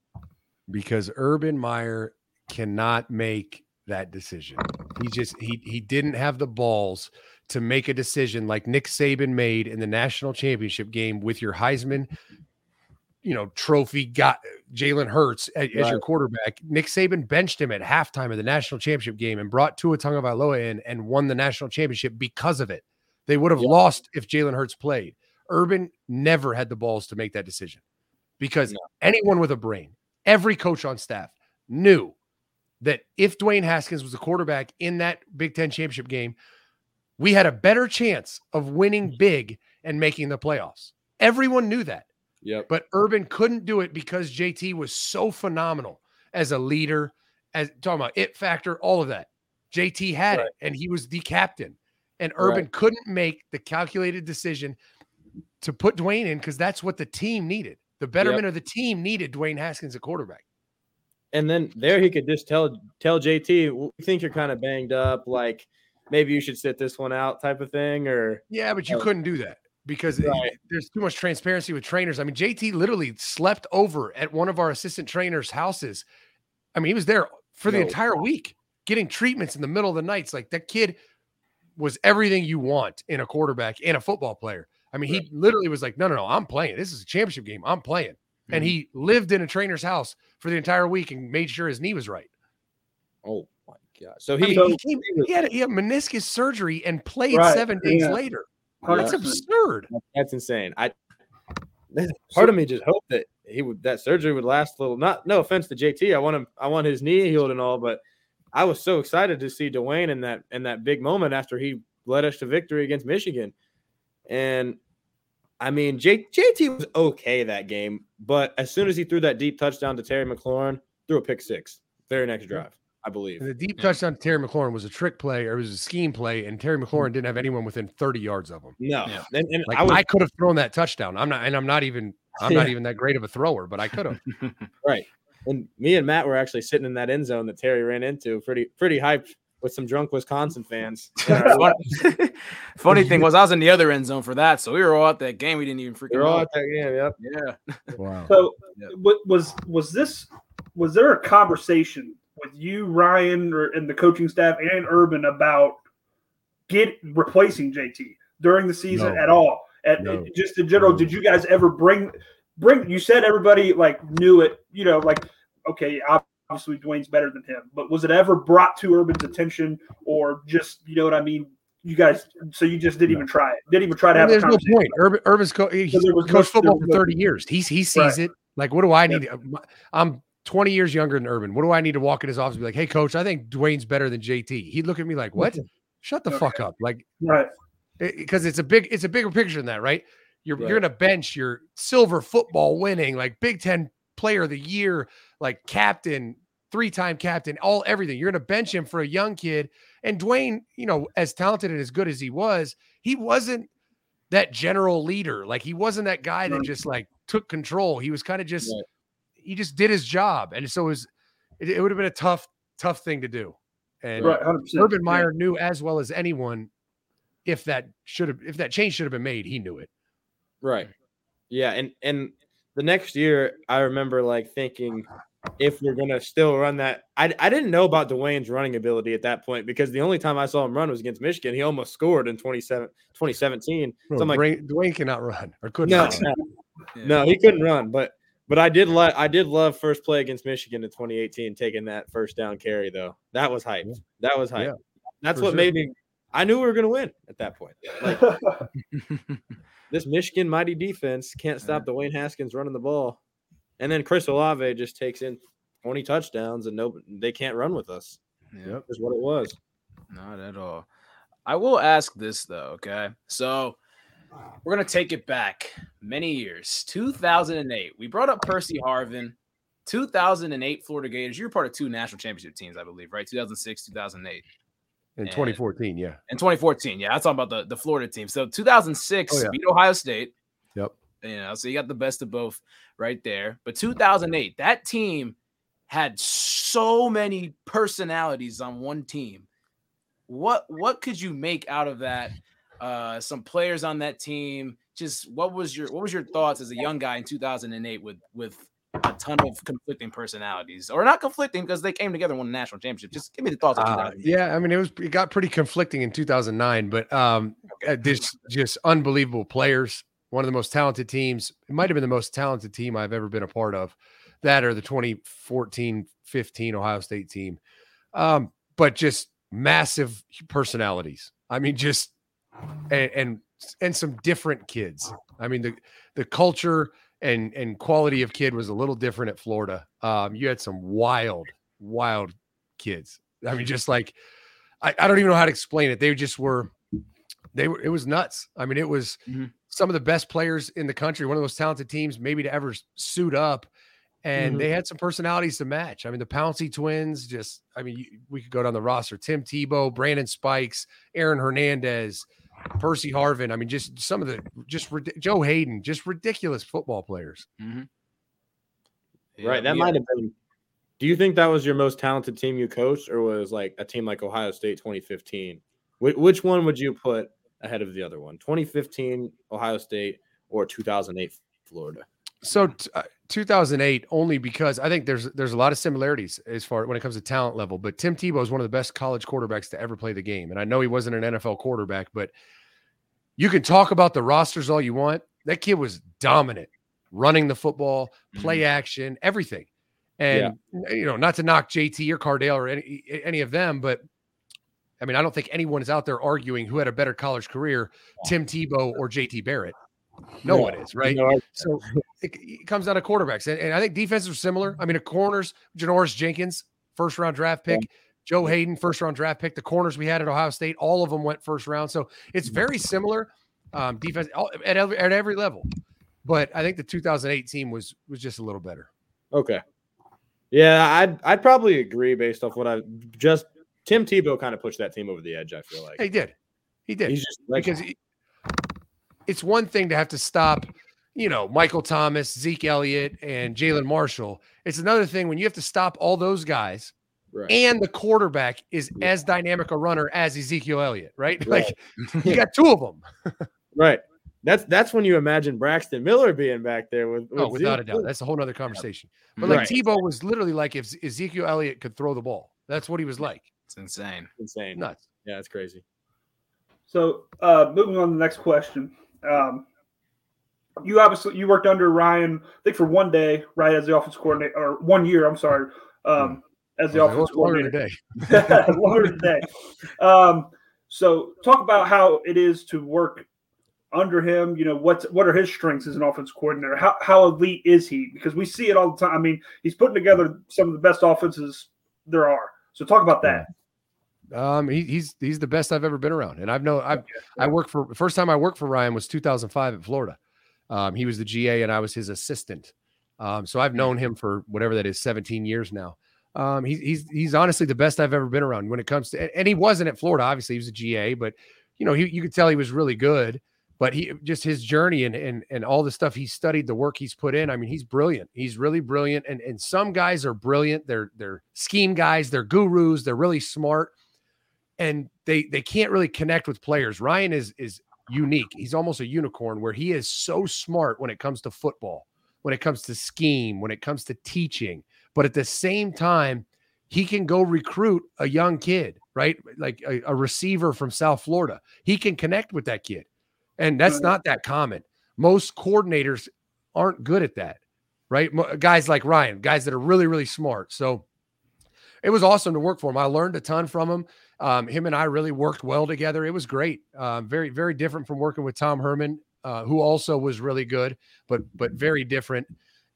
Because Urban Meyer cannot make that decision. He just he he didn't have the balls to make a decision like Nick Saban made in the national championship game with your Heisman, you know, trophy got Jalen Hurts as, right. as, your quarterback. Nick Saban benched him at halftime of the national championship game and brought Tua Tagovailoa in and won the national championship because of it. They would have lost if Jalen Hurts played. Urban never had the balls to make that decision because no. anyone with a brain, every coach on staff knew that if Dwayne Haskins was the quarterback in that Big Ten championship game, we had a better chance of winning mm. big and making the playoffs. Everyone knew that. Yep. But Urban couldn't do it because JT was so phenomenal as a leader, as talking about it factor, all of that. JT had right. it and he was the captain. And Urban right. couldn't make the calculated decision to put Dwayne in because that's what the team needed. The betterment yep. of the team needed Dwayne Haskins a quarterback and then there he could just tell tell JT, we think you're kind of banged up, like maybe you should sit this one out, type of thing. Or yeah, but you oh. couldn't do that because right. there's too much transparency with trainers. I mean, JT literally slept over at one of our assistant trainers' houses. I mean, he was there for the no. entire week getting treatments in the middle of the nights. Like that kid was everything you want in a quarterback and a football player. I mean, right. he literally was like, no, no, no, I'm playing. This is a championship game. I'm playing. Mm-hmm. And he lived in a trainer's house for the entire week and made sure his knee was right. Oh my god! So he, I mean, he, came, he, had a, he had meniscus surgery and played right. seven days yeah. later. That's absurd. That's insane. I part of me just hope that he would that surgery would last a little. Not no offense to JT, I want him. I want his knee healed and all, but I was so excited to see Dwayne in that in that big moment after he led us to victory against Michigan, and I mean, J- JT was okay that game, but as soon as he threw that deep touchdown to Terry McLaurin, threw a pick six. Very next drive. I believe. And the deep Yeah. touchdown to Terry McLaurin was a trick play or it was a scheme play, and Terry McLaurin mm-hmm. didn't have anyone within 30 yards of him. No, Yeah. and, and Like I I, could have thrown that touchdown. I'm not, and I'm not even, I'm not even that great of a thrower, but I could have. right. And me and Matt were actually sitting in that end zone that Terry ran into, pretty pretty hyped with some drunk Wisconsin fans. Funny, funny thing was, I was in the other end zone for that, so we were all at that game. We didn't even freaking They're all at that game. Yep. Yeah, Wow. So, Yeah. wa- was was this was there a conversation with you, Ryan, and the coaching staff and Urban about get replacing JT during the season No. at all? At No. just in general, No. did you guys ever bring bring? You said everybody like knew it. You know, like okay, obviously Dwayne's better than him, but was it ever brought to Urban's attention, or just you know what I mean? You guys, so you just didn't No. even try it. Didn't even try to And have. there's a no point. Urban, Urban's co- he's there was no- coached football for was no- 30 years. He's he sees Right. it. Like, what do I need? to- I'm 20 years younger than Urban. What do I need to walk in his office and be like, hey, coach, I think Dwayne's better than JT? He'd look at me like, what? Shut the fuck up. Like, Right. because it's a big, it's a bigger picture than that, right? You're Right. you're gonna bench your silver football winning, like Big Ten player of the year, like captain, three-time captain, all everything. You're gonna bench him for a young kid. And Dwayne, you know, as talented and as good as he was, he wasn't that general leader. Like he wasn't that guy that just like took control. He was kind of just Right. He just did his job. And so it was it, it would have been a tough, tough thing to do. And Right. 100%. Urban Yeah. Meyer knew as well as anyone if that should have if that change should have been made, he knew it. Right. Yeah, and and the next year I remember like thinking if we're gonna still run that, I I didn't know about Dwayne's running ability at that point because the only time I saw him run was against Michigan. He almost scored in 27, 2017. Bro, so I'm like, Dwayne, cannot run or couldn't. no, no, Yeah. no, he couldn't run, but but I did like I did love first play against Michigan in 2018, taking that first down carry though. That was hype. Yeah. That was hype. Yeah, That's what sure. made me. I knew we were gonna win at that point. Like this Michigan mighty defense can't stop Dwayne Haskins running the ball, and then Chris Olave just takes in 20 touchdowns, and no, they can't run with us. Yep. Is what it was. Not at all. I will ask this though, okay? So we're gonna take it back many years. 2008. We brought up Percy Harvin. 2008 Florida Gators. You were part of two national championship teams, I believe, right? 2006, 2008, in And- 2014, yeah. and 2014. Yeah, I'm talking about the, the Florida team. So 2006 Oh, yeah. beat Ohio State. Yep. You know, so you got the best of both right there. But 2008, that team had so many personalities on one team. What what could you make out of that? Uh, some players on that team. Just what was your what was your thoughts as a young guy in 2008 with with a ton of conflicting personalities, or not conflicting because they came together and won a national championship. Just give me the thoughts. Uh, yeah, I mean, it was it got pretty conflicting in 2009, but um, uh, this just unbelievable players. One of the most talented teams. It might have been the most talented team I've ever been a part of. That or the 2014 15 Ohio State team. Um, but just massive personalities. I mean, just and and and some different kids. I mean, the the culture and and quality of kid was a little different at Florida. Um, you had some wild, wild kids. I mean, just like I, I don't even know how to explain it. They just were they were it was nuts. I mean, it was Mhm. some of the best players in the country, one of those talented teams, maybe to ever suit up. And Mhm. they had some personalities to match. I mean, the Pouncey twins, just I mean, you, we could go down the roster. Tim Tebow, Brandon Spikes, Aaron Hernandez, Percy Harvin. I mean, just some of the just Joe Haden, just ridiculous football players. Mhm. right. That we- might have been. Do you think that was your most talented team you coached, or was like a team like Ohio State 2015? Which, which one would you put ahead of the other one? 2015 Ohio State or 2008 Florida? So t- uh, 2008 only because I think there's there's a lot of similarities as far when it comes to talent level. But Tim Tebow is one of the best college quarterbacks to ever play the game, and I know he wasn't an NFL quarterback, but you can talk about the rosters all you want. That kid was dominant, running the football, play action, everything. And you know, not to knock JT or Cardale or any any of them, but I mean, I don't think anyone is out there arguing who had a better college career, Tim Tebow or JT Barrett. No Yeah. one is, right? No, So it, it comes down to quarterbacks, and, and I think defenses are similar. I mean, the corners, Janoris Jenkins, first round draft pick, Joe Haden, first round draft pick. The corners we had at Ohio State, all of them went first round. So it's very similar um, defense at every, at every level. But I think the 2018 team was was just a little better. Okay. Yeah, I'd I'd probably agree based off what I just Tim Tebow kind of pushed that team over the edge. I feel like he did. He did. He's just like, because he, it's one thing to have to stop, you know, Michael Thomas, Zeke Elliott, and Jalin Marshall. It's another thing when you have to stop all those guys Right. and the quarterback is yeah. as dynamic a runner as Ezekiel Elliott, right? right. Like you got two of them. right. That's that's when you imagine Braxton Miller being back there with, with oh, without Zeke. a doubt. That's a whole other conversation. But like right. Tebow was literally like if Ezekiel Elliott could throw the ball. That's what he was like. It's insane. insane. Nuts. Yeah, it's crazy. So uh moving on to the next question. Um you obviously you worked under Ryan, I think for one day, right, as the offense coordinator, or one year. I'm sorry, um, as the offense coordinator. Longer today. longer today. Um, so talk about how it is to work under him. You know, what's what are his strengths as an offense coordinator? How how elite is he? Because we see it all the time. I mean, he's putting together some of the best offenses there are. So talk about that. Um, he, he's he's the best I've ever been around, and I've know I I worked for first time I worked for Ryan was 2005 in Florida. Um, he was the GA and I was his assistant. Um, so I've known him for whatever that is, 17 years now. Um, he's he's he's honestly the best I've ever been around when it comes to, and he wasn't at Florida. Obviously, he was a GA, but you know, he, you could tell he was really good. But he just his journey and and and all the stuff he studied, the work he's put in. I mean, he's brilliant. He's really brilliant. And and some guys are brilliant. They're they're scheme guys. They're gurus. They're really smart, and they they can't really connect with players. Ryan is is unique. He's almost a unicorn where he is so smart when it comes to football, when it comes to scheme, when it comes to teaching. But at the same time, he can go recruit a young kid, right? Like a, a receiver from South Florida. He can connect with that kid. And that's not that common. Most coordinators aren't good at that, right? Guys like Ryan, guys that are really, really smart. So it was awesome to work for him. I learned a ton from him. Um, him and I really worked well together. It was great. Um, very, very different from working with Tom Herman, uh, who also was really good, but but very different.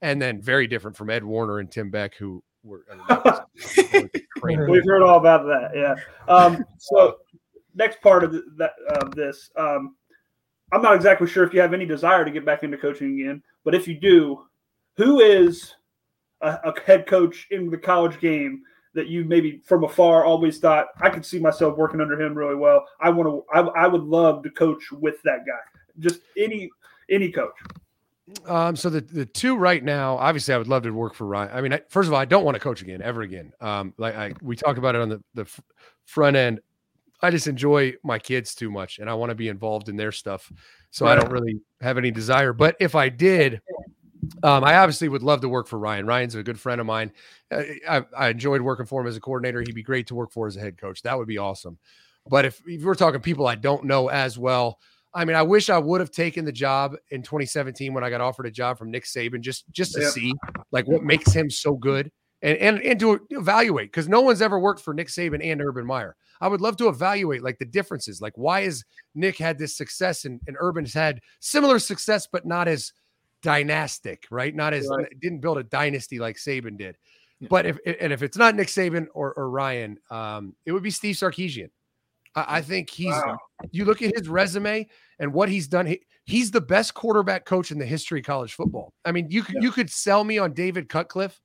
And then very different from Ed Warinner and Tim Beck, who were. I mean, We've heard all about that. Yeah. Um, so next part of the, that of this, um, I'm not exactly sure if you have any desire to get back into coaching again, but if you do, who is a, a head coach in the college game that you maybe from afar always thought I could see myself working under him really well. I want to. I, I would love to coach with that guy. Just any any coach. Um, so the the two right now, obviously, I would love to work for Ryan. I mean, I, first of all, I don't want to coach again, ever again. Um, like I, we talk about it on the the front end. I just enjoy my kids too much, and I want to be involved in their stuff. So right. I don't really have any desire. But if I did, um, I obviously would love to work for Ryan. Ryan's a good friend of mine. Uh, I, I, enjoyed working for him as a coordinator. He'd be great to work for as a head coach. That would be awesome. But if, if we're talking people I don't know as well, I mean, I wish I would have taken the job in 2017 when I got offered a job from Nick Saban just just to yeah. see like what makes him so good and and and to evaluate because no one's ever worked for Nick Saban and Urban Meyer. I would love to evaluate like the differences. Like why is Nick had this success and, and Urban's had similar success but not as dynastic, right? Not as right. didn't build a dynasty like Saban did. Yeah. But if and if it's not Nick Saban or, or Ryan, um, it would be Steve Sarkisian. I, I think he's. Wow. You look at his resume and what he's done. He, he's the best quarterback coach in the history of college football. I mean, you could yeah. you could sell me on David Cutcliffe,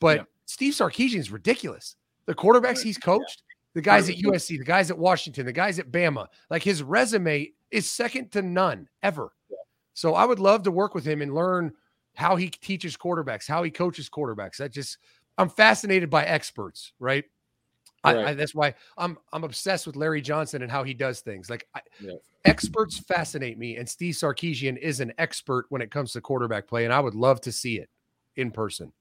but yeah. Steve Sarkisian is ridiculous. The quarterbacks he's coached, the guys at USC, the guys at Washington, the guys at Bama, like his resume is second to none ever. So I would love to work with him and learn how he teaches quarterbacks, how he coaches quarterbacks. That just I'm fascinated by experts, right? right. I, I, that's why I'm I'm obsessed with Larry Johnson and how he does things. Like I, yeah. experts fascinate me, and Steve Sarkisian is an expert when it comes to quarterback play, and I would love to see it in person.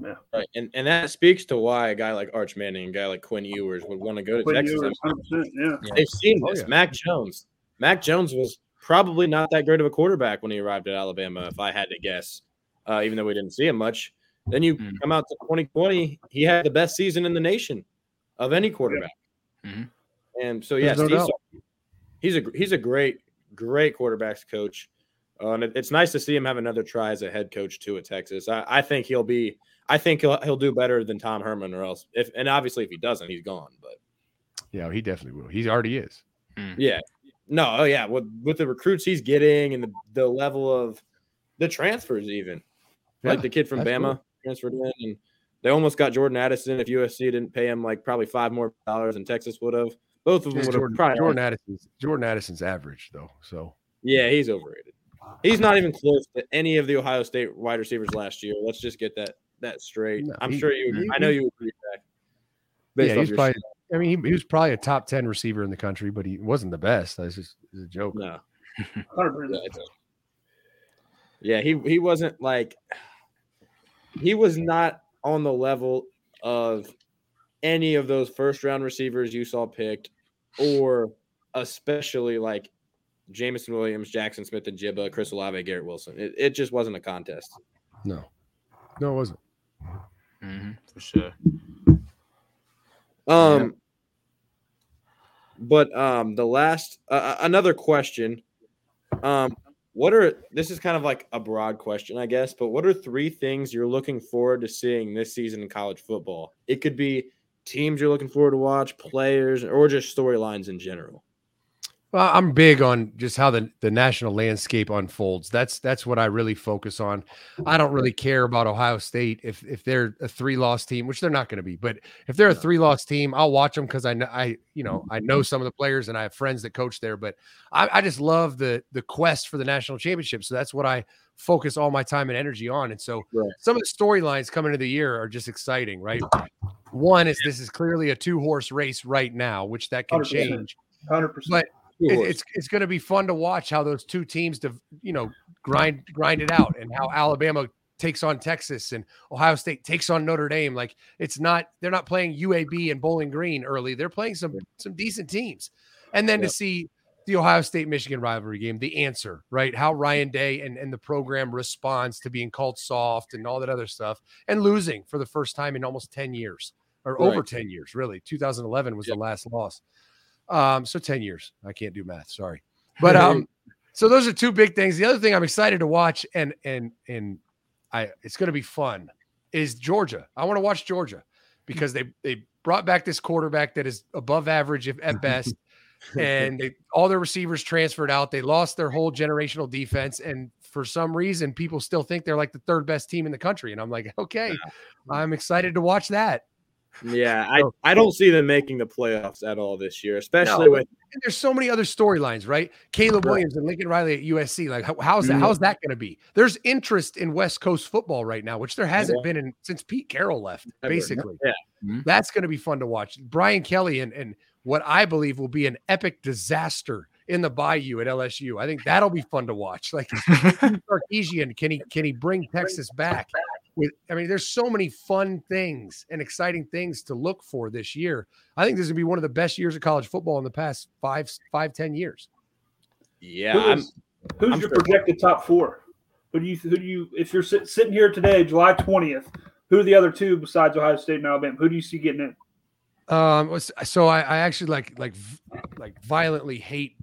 Yeah. Right. And and that speaks to why a guy like Arch Manning, and a guy like Quinn Ewers would want to go to Quinn Texas. Ewers, yeah. They've seen oh, this. Oh, yeah. Mac Jones. Mac Jones was probably not that great of a quarterback when he arrived at Alabama, if I had to guess, uh, even though we didn't see him much. Then you mm-hmm. come out to 2020, he had the best season in the nation of any quarterback. Mm-hmm. And so, yeah, no he's a he's a great, great quarterbacks coach. Uh, and it, it's nice to see him have another try as a head coach too at Texas. I, I think he'll be. I think he'll he'll do better than Tom Herman, or else if and obviously if he doesn't, he's gone. But yeah, he definitely will. He already is. Mm. Yeah, no, oh yeah, with with the recruits he's getting and the, the level of the transfers, even yeah, like the kid from Bama cool. transferred in, and They almost got Jordan Addison if USC didn't pay him like probably five more dollars than Texas would have. Both of them would have Jordan, probably. Jordan Addison's Jordan Addison's average though. So Yeah, he's overrated. He's not even close to any of the Ohio State wide receivers last year. Let's just get that that straight. No, I'm he- sure you. he- I know you agree with that. Yeah, he's probably. Shit. I mean, he, he was probably a top ten receiver in the country, but he wasn't the best. That's just it's a joke. no. Yeah, he he wasn't like he was not on the level of any of those first round receivers you saw picked, or especially like Jameson Williams, Jaxon Smith-Njigba, Chris Olave, Garrett Wilson. It, it just wasn't a contest. No, no, it wasn't. Mhm, for sure. Um, but um, the last uh, another question, um, what are this is kind of like a broad question, I guess, but what are three things you're looking forward to seeing this season in college football? It could be teams you're looking forward to watch, players, or just storylines in general. Well, I'm big on just how the, the national landscape unfolds. That's that's what I really focus on. I don't really care about Ohio State if if they're a three loss team, which they're not going to be. But if they're a three loss team, I'll watch them because I know I you know I know some of the players and I have friends that coach there. But I, I just love the the quest for the national championship. So that's what I focus all my time and energy on. And so Right. some of the storylines coming into the year are just exciting, right? One is this is clearly a two horse race right now, which that can 100%. change. 100%. But Two it, it's it's going to be fun to watch how those two teams, to, you know, grind grind it out, and how Alabama takes on Texas and Ohio State takes on Notre Dame. Like it's not they're not playing UAB and Bowling Green early. They're playing some some decent teams, and then Yep. to see the Ohio State Michigan rivalry game, the answer, right? How Ryan Day and, and the program responds to being called soft and all that other stuff, and losing for the first time in almost ten years or Right. over ten years, really. 2011 was Yep. the last loss. Um, so 10 years. I can't do math, sorry. But um, so those are two big things. The other thing I'm excited to watch and and and I it's gonna be fun is Georgia. I want to watch Georgia because they they brought back this quarterback that is above average if at best. and they all their receivers transferred out. They lost their whole generational defense, and for some reason, people still think they're like the third best team in the country. And I'm like, okay, I'm excited to watch that. Yeah, I, So- I don't see them making the playoffs at all this year, especially No. with And there's so many other storylines, right? Caleb Right. Williams and Lincoln Riley at USC. Like, how, how's that? Mhm. How's that going to be? There's interest in West Coast football right now, which there hasn't Yeah. been in since Pete Carroll left. Ever. Basically, Yeah. Mhm. that's going to be fun to watch. Brian Kelly and and what I believe will be an epic disaster in the Bayou at LSU. I think that'll be fun to watch. Like Sarkisian, can he can he bring Texas back? With I mean, there's so many fun things and exciting things to look for this year. I think this is gonna be one of the best years of college football in the past five, five, ten years. yeah, Who I'm, who's I'm your sure. projected top four? Who do you who do you if you're sit, sitting here today, July twentieth? Who are the other two besides Ohio State and Alabama? Who do you see getting in? Um, so I, I actually like like like violently hate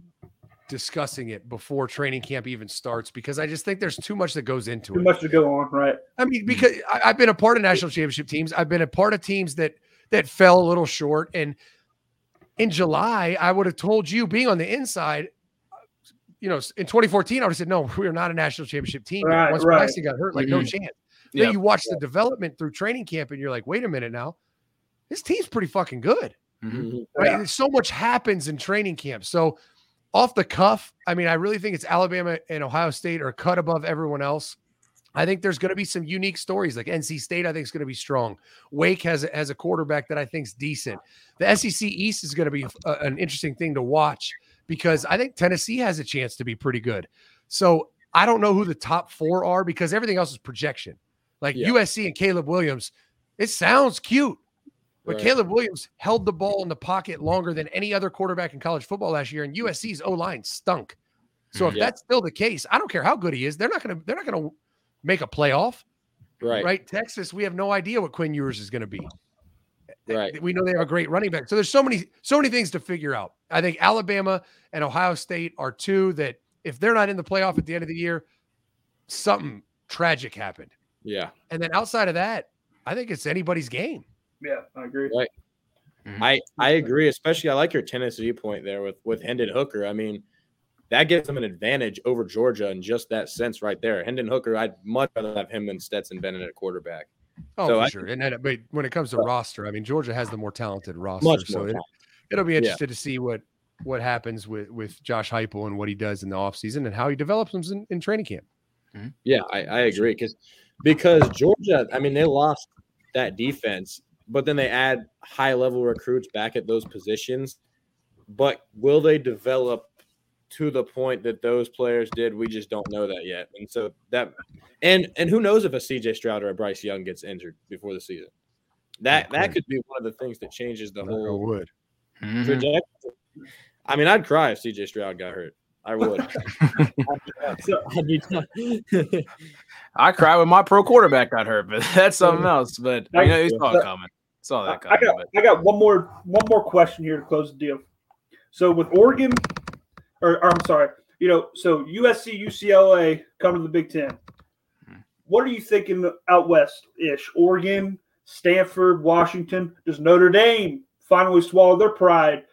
discussing it before training camp even starts because I just think there's too much that goes into Too it. Too much to go on, right? I mean, because I, I've been a part of national championship teams. I've been a part of teams that that fell a little short. And in July, I would have told you, being on the inside, you know, in 2014, I would have said, no, we are not a national championship team. Right, Once right. Braxton got hurt, like no Mhm. chance. Yeah. Then you watch the development through training camp, and you're like, wait a minute now, this team's pretty fucking good Mhm. right? Yeah. So much happens in training camp. So off the cuff, I mean, I really think it's Alabama and Ohio State are cut above everyone else. I think there's going to be some unique stories. Like NC State, I think is going to be strong. Wake has a, has a quarterback that I think is decent. The SEC East is going to be a- an interesting thing to watch because I think Tennessee has a chance to be pretty good. So I don't know who the top four are because everything else is projection. Like Yeah. USC and Caleb Williams, it sounds cute. But Right. Caleb Williams held the ball in the pocket longer than any other quarterback in college football last year, and USC's O line stunk. So if Mm-hmm. Yeah. that's still the case, I don't care how good he is. They're not going to. They're not going to make a playoff, right, right. Texas, we have no idea what Quinn Ewers is going to be. right. We know they have a great running back. So there's so many, so many things to figure out. I think Alabama and Ohio State are two that if they're not in the playoff at the end of the year, something tragic happened. Yeah, And then outside of that, I think it's anybody's game. Yeah, I agree. Right. Mm-hmm. I I agree. Especially, I like your Tennessee point there with with Hendon Hooker. I mean, that gives them an advantage over Georgia in just that sense right there. Hendon Hooker, I'd much rather have him than Stetson Bennett at quarterback. Oh, So for I sure. And then, but when it comes to roster, I mean, Georgia has the more talented roster. Much so more. it, talent. it'll be Yeah. to see what what happens with with Josh Heupel and what he does in the offseason and how he develops them in, in training camp. Mm-hmm. Yeah, I, I agree because because Georgia, I mean, they lost that defense, but then they add high level recruits back at those positions. But will they develop to the point that those players did? We just don't know that yet. And so that and and who knows if a CJ Stroud or a Bryce Young gets injured before the season. That Yeah, that could be one of the things that changes the Knock on whole wood. Mhm. I mean, I'd cry if CJ Stroud got hurt. I would. I'd be done. I cried when my pro quarterback got hurt, but that's something else. But you know, you saw it coming. Saw I that I got but I got one more one more question here to close the deal. So with Oregon, or, or I'm sorry, you know, so USC, UCLA come to the Big Ten. What are you thinking out west ish? Oregon, Stanford, Washington. Does Notre Dame finally swallow their pride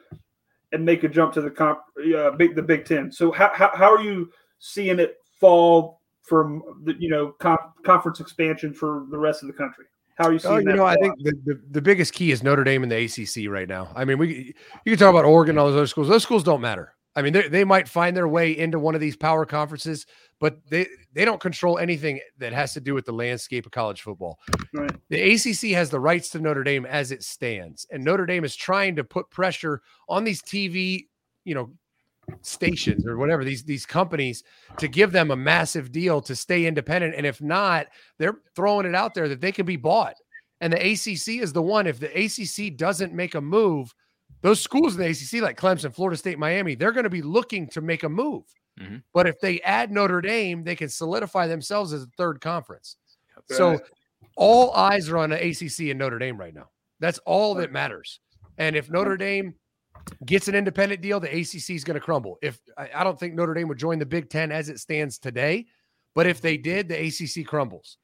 and make a jump to the comp, uh, big the Big Ten? So how, how, how are you seeing it fall from the you know com- conference expansion for the rest of the country? How are you oh, seeing Oh, you that? know, I think the, the, the biggest key is Notre Dame and the ACC right now. I mean, we you can talk about Oregon, and all those other schools. Those schools don't matter. I mean, they they might find their way into one of these power conferences, but they they don't control anything that has to do with the landscape of college football. Right. The ACC has the rights to Notre Dame as it stands, and Notre Dame is trying to put pressure on these TV, you know, stations or whatever these these companies to give them a massive deal to stay independent. And if not, they're throwing it out there that they can be bought. And the ACC is the one. If the ACC doesn't make a move, those schools in the ACC, like Clemson, Florida State, Miami, they're going to be looking to make a move. Mhm. But if they add Notre Dame, they can solidify themselves as a third conference. So all eyes are on the ACC and Notre Dame right now. That's all that matters. And if Notre Dame gets an independent deal, the ACC is going to crumble. If I, don't think Notre Dame would join the Big Ten as it stands today, but if they did, the ACC crumbles.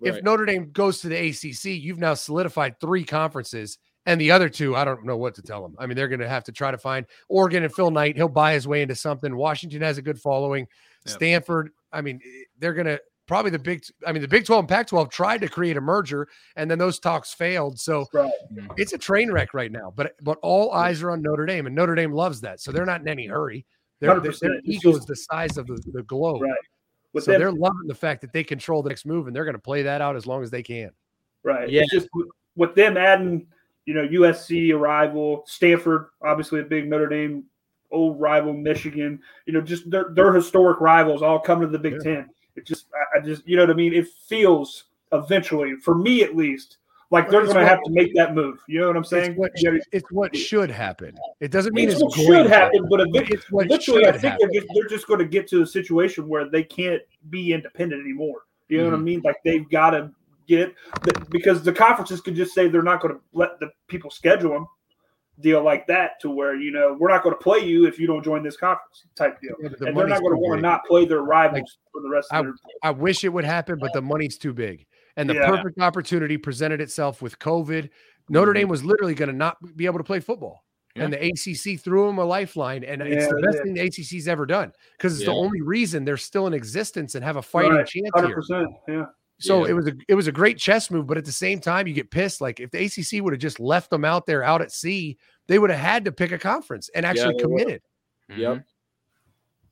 If Notre Dame goes to the ACC, you've now solidified three conferences, and the other two, I don't know what to tell them. I mean, they're going to have to try to find Oregon and Phil Knight. He'll buy his way into something. Washington has a good following. Yep. Stanford, I mean, eh, they're going to probably the big. I mean, the Big Twelve and Pac twelve tried to create a merger, and then those talks failed. So Right. it's a train wreck right now. But but all eyes are on Notre Dame, and Notre Dame loves that. So they're not in any hurry. Their, their, 100%. their ego is the size of the, the globe. Right. With so them, they're loving the fact that they control the next move, and they're going to play that out as long as they can. Right. Yeah. It's just with, with them adding, you know, USC a rival, Stanford, obviously a big Notre Dame old rival, Michigan, you know, just their, their historic rivals all coming to the Big Yeah. Ten. It just, I, just, you know what I mean? It feels eventually, for me at least, like they're going to have to make that move. You know what I'm saying? It's what, it's what should happen. It doesn't mean it's it's, what should happen, but eventually, eventually I think happen. they're just, they're just going to get to a situation where they can't be independent anymore. You know what I Mm-hmm. mean? Like they've got to get because the conferences could just say they're not going to let the people schedule them deal like that to where you know we're not going to play you if you don't join this conference type deal, Yeah, the and they're not going to want to not play their rivals Like, for the rest of their. I wish it would happen, but the money's too big. And the Yeah. perfect opportunity presented itself with COVID. Notre Mm-hmm. Dame was literally going to not be able to play football. And the ACC threw them a lifeline. And it's the best did. thing the ACC's ever done because it's the only reason they're still in existence and have a fighting Right. chance Hundred here. yeah. So Yeah. it was a it was a great chess move, but at the same time, you get pissed. Like if the ACC would have just left them out there out at sea, they would have had to pick a conference and actually they would've. committed. Yep. Mhm.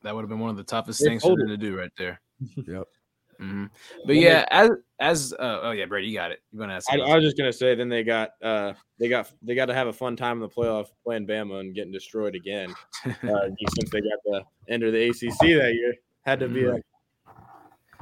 That would have been one of the toughest They things for folded. them to do right there. Yep. hmm But yeah, as as uh, oh yeah, Brady, you got it. You're gonna ask. I, I was just gonna say, then they got uh they got they got to have a fun time in the playoff playing Bama and getting destroyed again. Uh, since they got the end of the ACC that year, had to be a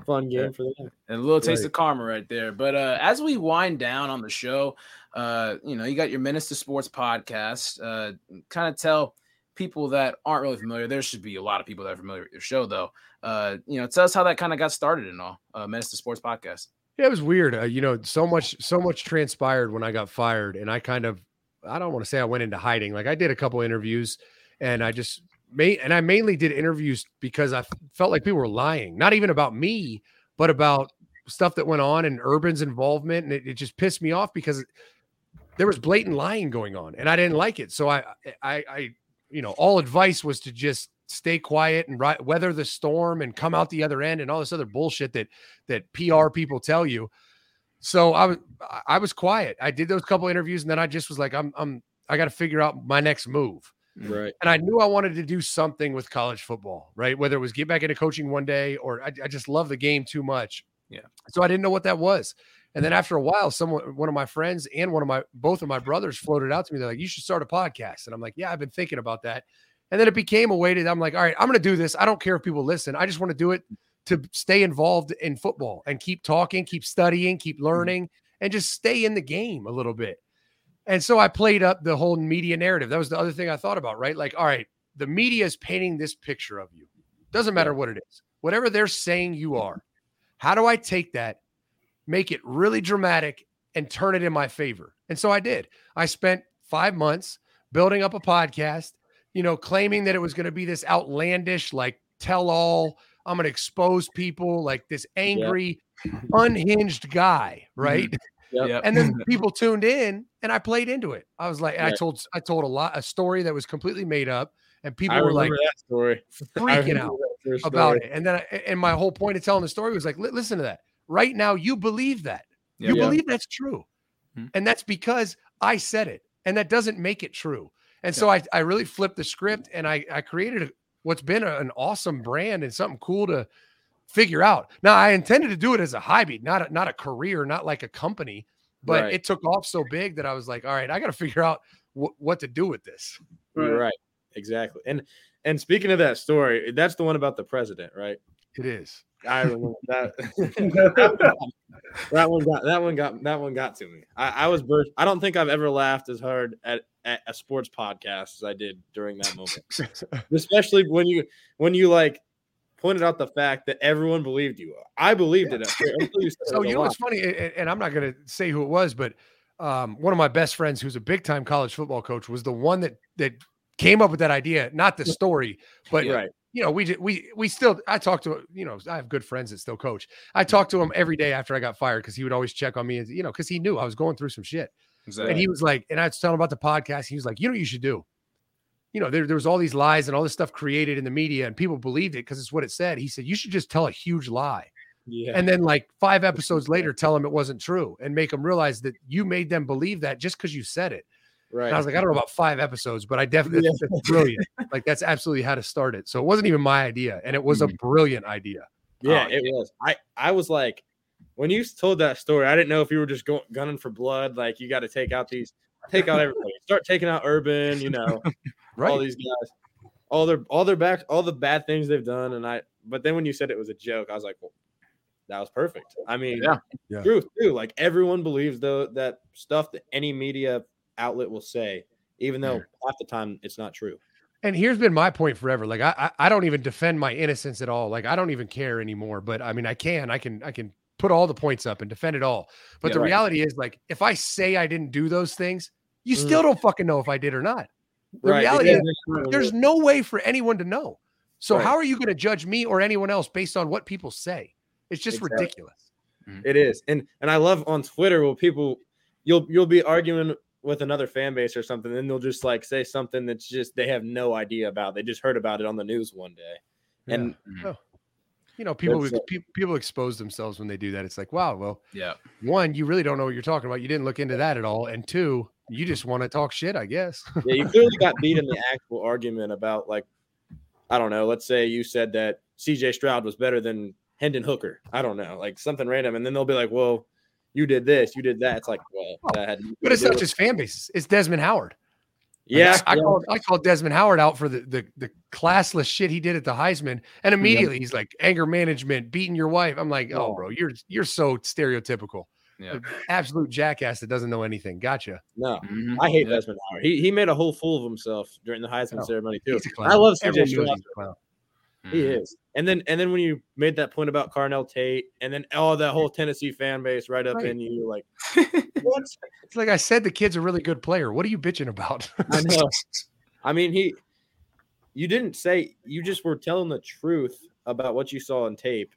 fun game for them. And a little taste Right. of karma right there. But uh, as we wind down on the show, uh, you know, you got your Menace 2 Sports podcast. Uh, kind of tell people that aren't really familiar. There should be a lot of people that are familiar with your show, though. Uh, you know, tell us how that kind of got started and all. Uh, Menace 2 Sports podcast. Yeah, it was weird. Uh, you know, so much, so much transpired when I got fired, and I kind of, I don't want to say I went into hiding. Like I did a couple interviews, and I just and I mainly did interviews because I felt like people were lying, not even about me, but about stuff that went on and Urban's involvement, and it, it just pissed me off because there was blatant lying going on, and I didn't like it. So I, I, I, you know, all advice was to just stay quiet and weather the storm and come out the other end and all this other bullshit that that PR people tell you. So I was I was quiet. I did those couple interviews, and then I just was like, I'm I'm I got to figure out my next move. Right. And I knew I wanted to do something with college football, right? Whether it was get back into coaching one day or I, I just love the game too much. Yeah. So I didn't know what that was. And then after a while, someone, one of my friends and one of my, both of my brothers floated out to me. They're like, you should start a podcast. And I'm like, yeah, I've been thinking about that. And then it became a way to, I'm like, all right, I'm going to do this. I don't care if people listen. I just want to do it to stay involved in football and keep talking, keep studying, keep mm-hmm. learning, and just stay in the game a little bit. And so I played up the whole media narrative. That was the other thing I thought about, right? Like, all right, the media is painting this picture of you. Doesn't matter what it is, whatever they're saying you are. How do I take that, make it really dramatic, and turn it in my favor? And so I did. I spent five months building up a podcast, you know, claiming that it was going to be this outlandish, like tell all. I'm going to expose people like this angry, unhinged guy, right? Mm-hmm. Yep. and then people tuned in and I played into it. I was like, and I told I told a lot a story that was completely made up, and people I were like that story. Freaking out that about it. And then I, and my whole point of telling the story was like, listen to that. Right now, you believe that. Yeah. You Yeah. believe that's true. Mhm. And that's because I said it. And that doesn't make it true. And so I, I really flipped the script and I, I created a, what's been a- an awesome brand and something cool to figure out. Now I intended to do it as a hobby, not a, not a career, not like a company, but Right. it took off so big that I was like, all right, I got to figure out wh- what to do with this. You're right. Exactly. And and speaking of that story, that's the one about the president, right? It is. I remember that. that, one, that one got that one got that one got to me. I, I was burst. I don't think I've ever laughed as hard at, at a sports podcast as I did during that moment. Especially when you when you like pointed out the fact that everyone believed you. I believed it you said So you know what's funny, a- a- and I'm not going to say who it was, but um, one of my best friends, who's a big time college football coach, was the one that that came up with that idea. Not the story, but right. you know, we we we still. I talk to you know, I have good friends that still coach. I talked to him every day after I got fired because he would always check on me, and you know, because he knew I was going through some shit. Exactly. And he was like, and I was telling him about the podcast. He was like, you know, what you should do. You know, there, there was all these lies and all this stuff created in the media, and people believed it because it's what it said. He said, you should just tell a huge lie Yeah. and then like five episodes later tell them it wasn't true and make them realize that you made them believe that just because you said it right. and i was like i don't know about five episodes but i definitely Yeah. brilliant like that's absolutely how to start it so it wasn't even my idea and it was a hmm. brilliant idea Yeah, Oh, it was. I I was like, when you told that story, I didn't know if you were just going gunning for blood. Like you got to take out these, take out everybody, start taking out Urban. You know, all right these guys, all their all their back, all the bad things they've done. And I, but then when you said it was a joke, I was like, well, that was perfect. I mean, Yeah. Yeah. truth too. Like everyone believes though that stuff that any media outlet will say, even though half the time it's not true. and here's been my point forever like I, I i don't even defend my innocence at all like i don't even care anymore but i mean i can i can i can put all the points up and defend it all but Yeah, the right. reality is like if i say i didn't do those things you Mhm. still don't fucking know if i did or not the Right, reality is there's no way for anyone to know. So Right. how are you going to judge me or anyone else based on what people say? It's just Exactly. ridiculous. Mm. It is, and and I love on Twitter where people you'll you'll be arguing with another fan base or something, and they'll just like say something that's just they have no idea about. They just heard about it on the news one day, and mm. You know, people That's, pe- people expose themselves when they do that. It's like, wow, well, yeah. one, you really don't know what you're talking about. You didn't look into that at all, and two, you just want to talk shit, I guess. yeah, you clearly got beat in the actual argument about like I don't know. Let's say you said that C.J. Stroud was better than Hendon Hooker. I don't know, like something random, and then they'll be like, "Well, you did this, you did that." It's like, well, that had but it's not just fan bases. It's Desmond Howard. Like, yeah, I, I yeah. called I called Desmond Howard out for the, the the classless shit he did at the Heisman, and immediately he's like anger management, beating your wife. I'm like, oh, Oh. bro, you're you're so stereotypical. Yeah. Absolute jackass that doesn't know anything. Gotcha. no. Mhm. I hate Yeah. Desmond Howard. He he made a whole fool of himself during the Heisman Oh, ceremony too. He's a clown. I love Everyone CJ He Mhm. is. And then and then when you made that point about Carnell Tate, and then all that whole Tennessee fan base right up Right. in you, like what? It's like I said, the kid's a really good player. What are you bitching about? I know. I mean, he. You didn't say. You just were telling the truth about what you saw on tape.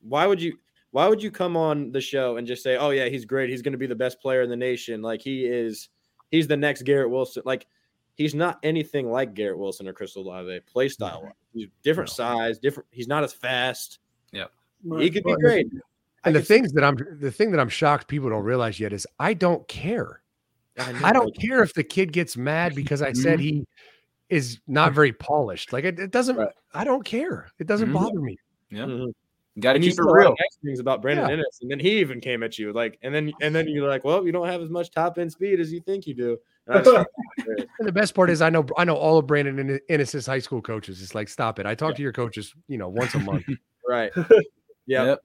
Why would you? Why would you come on the show and just say, "Oh yeah, he's great. He's going to be the best player in the nation. Like he is. He's the next Garrett Wilson. Like he's not anything like Garrett Wilson or Chris Olave. Play style. He's different No. size. Different. He's not as fast. Yeah, he could be great. And the things that I'm the thing that I'm shocked people don't realize yet is I don't care. I, I don't care if the kid gets mad because I said he is not very polished. Like it, it doesn't. Right. I don't care. It doesn't mm-hmm. bother me. Yeah. Mm-hmm. Got to keep it real. Nice things about Brandon yeah. Inniss, and then he even came at you like, and then and then you're like, well, you don't have as much top end speed as you think you do. and the best part is, I know I know all of Brandon and Inniss's high school coaches. It's like, stop it. I talk yeah. to your coaches, you know, once a month. right. Yeah. Yep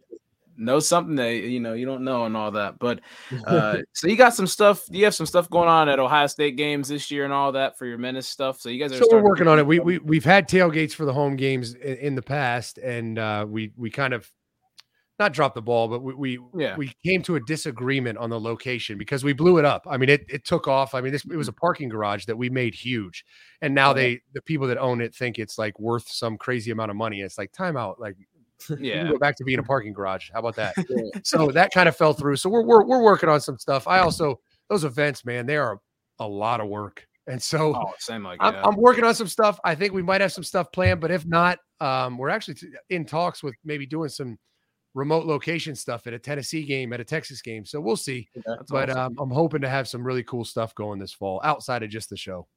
know something that you know you don't know and all that. But uh so you got some stuff. You have some stuff going on at Ohio State games this year and all that for your Menace stuff. So you guys are. So we're working on it. We we we've had tailgates for the home games in, in the past, and uh, we we kind of not drop the ball, but we we, yeah. we came to a disagreement on the location because we blew it up. I mean, it it took off. I mean, this it was a parking garage that we made huge, and now they the people that own it think it's like worth some crazy amount of money. It's like timeout, like yeah, go back to being a parking garage. How about that? so that kind of fell through. So we're, we're we're working on some stuff. I also those events, man, they are a lot of work. And so oh, same like I'm, I'm, working on some stuff. I think we might have some stuff planned, but if not, um, we're actually in talks with maybe doing some remote location stuff at a Tennessee game, at a Texas game. So we'll see. but awesome. um, I'm hoping to have some really cool stuff going this fall outside of just the show.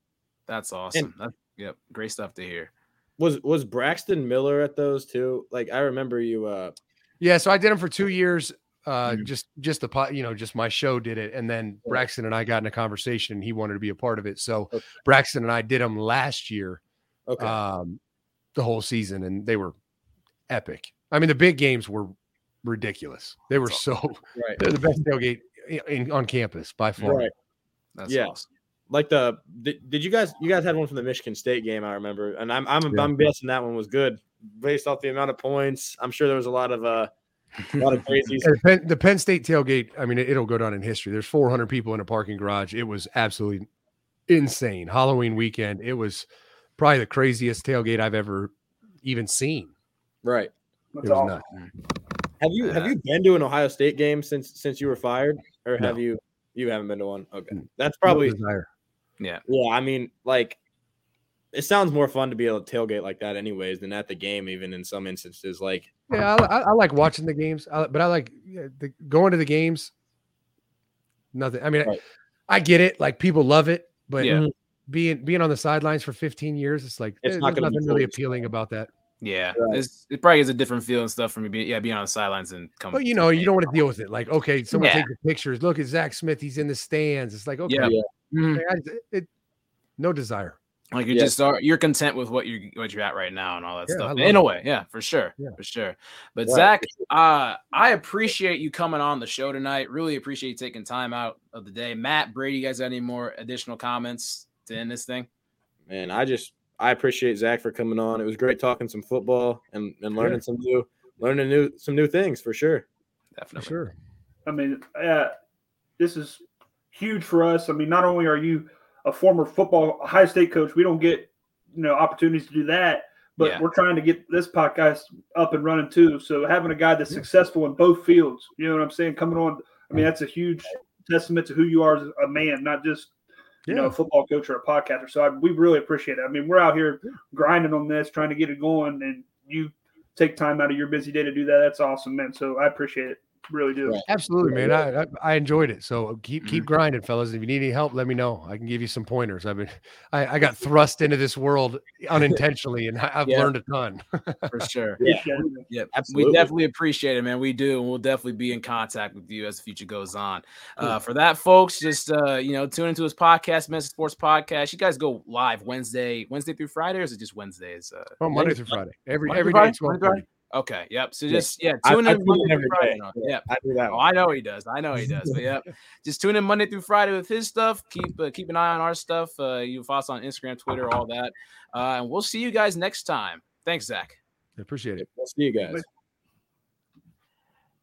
That's awesome. And, yep, great stuff to hear. Was was Braxton Miller at those too? Like I remember you. uh Yeah, so I did them for two years. Uh, mm-hmm. just just the pot, you know, just my show did it, and then Braxton and I got in a conversation. and He wanted to be a part of it, so okay. Braxton and I did them last year. Okay. Um, the whole season, and they were epic. I mean, the big games were ridiculous. They were so right. They're the best tailgate in, on campus by far. Right. That's yeah. awesome like the did you guys you guys had one from the Michigan State game I remember and I'm I'm, yeah. I'm guessing that one was good based off the amount of points I'm sure there was a lot of uh a lot of crazies. The Penn, the Penn State tailgate I mean it, will go down in history there's 400 people in a parking garage it was absolutely insane Halloween weekend it was probably the craziest tailgate I've ever even seen right That's it was awesome. nuts. Have you have you been to an Ohio State game since since you were fired or have no. you you haven't been to one okay mm. that's probably no yeah. Yeah. I mean, like, it sounds more fun to be able to tailgate like that, anyways, than at the game, even in some instances. Like, yeah, I, I like watching the games, but I like the, going to the games. Nothing. I mean, right. I, I, get it. Like, people love it, but yeah. being being on the sidelines for 15 years, it's like it's not nothing really appealing about that. Yeah, right. it probably is a different feel and stuff for me. yeah, being on the sidelines and coming. But you know, you don't want to deal with it. Like, okay, someone yeah. take the pictures. Look at Zach Smith; he's in the stands. It's like, okay, yeah. Mm-hmm. I, it, no desire. Like you yeah. just are, you're content with what you're what you're at right now and all that yeah, stuff. In a way, yeah, for sure, yeah. for sure. But right. Zach, uh, I appreciate you coming on the show tonight. Really appreciate you taking time out of the day. Matt, Brady, you guys got any more additional comments to end this thing? Man, I just I appreciate Zach for coming on. It was great talking some football and, and learning some new learning new some new things for sure. Definitely. For sure. I mean, uh, this is huge for us. I mean, not only are you a former football Ohio State coach, we don't get you know opportunities to do that, but yeah. we're trying to get this podcast up and running too. So having a guy that's successful in both fields, you know what I'm saying, coming on, I mean, that's a huge testament to who you are as a man, not just you yeah. know a football coach or a podcaster. So I, we really appreciate it. I mean, we're out here grinding on this, trying to get it going, and you take time out of your busy day to do that. That's awesome, man. So I appreciate it really do. Absolutely, man. I, I, I enjoyed it. So keep keep mm-hmm. grinding, fellas. If you need any help, let me know. I can give you some pointers. I've been I, I got thrust into this world unintentionally, and I've yeah. learned a ton. For sure. Yeah. yeah. We definitely appreciate it, man. We do, and we'll definitely be in contact with you as the future goes on. Uh, for that, folks, just uh, you know, tune into his podcast, Menace 2 Sports Podcast. You guys go live Wednesday, Wednesday through Friday, or is it just Wednesdays? Uh, oh, Monday through Friday. Every Monday every day, 12 Okay. Yep. So just yeah, tune I, in I Monday through Friday. Yeah, I do that. Oh, I know he does. I know he does. But yeah, just tune in Monday through Friday with his stuff. Keep uh, keep an eye on our stuff. Uh, you follow us on Instagram, Twitter, all that. Uh, and we'll see you guys next time. Thanks, Zach. I appreciate it. We'll see you guys.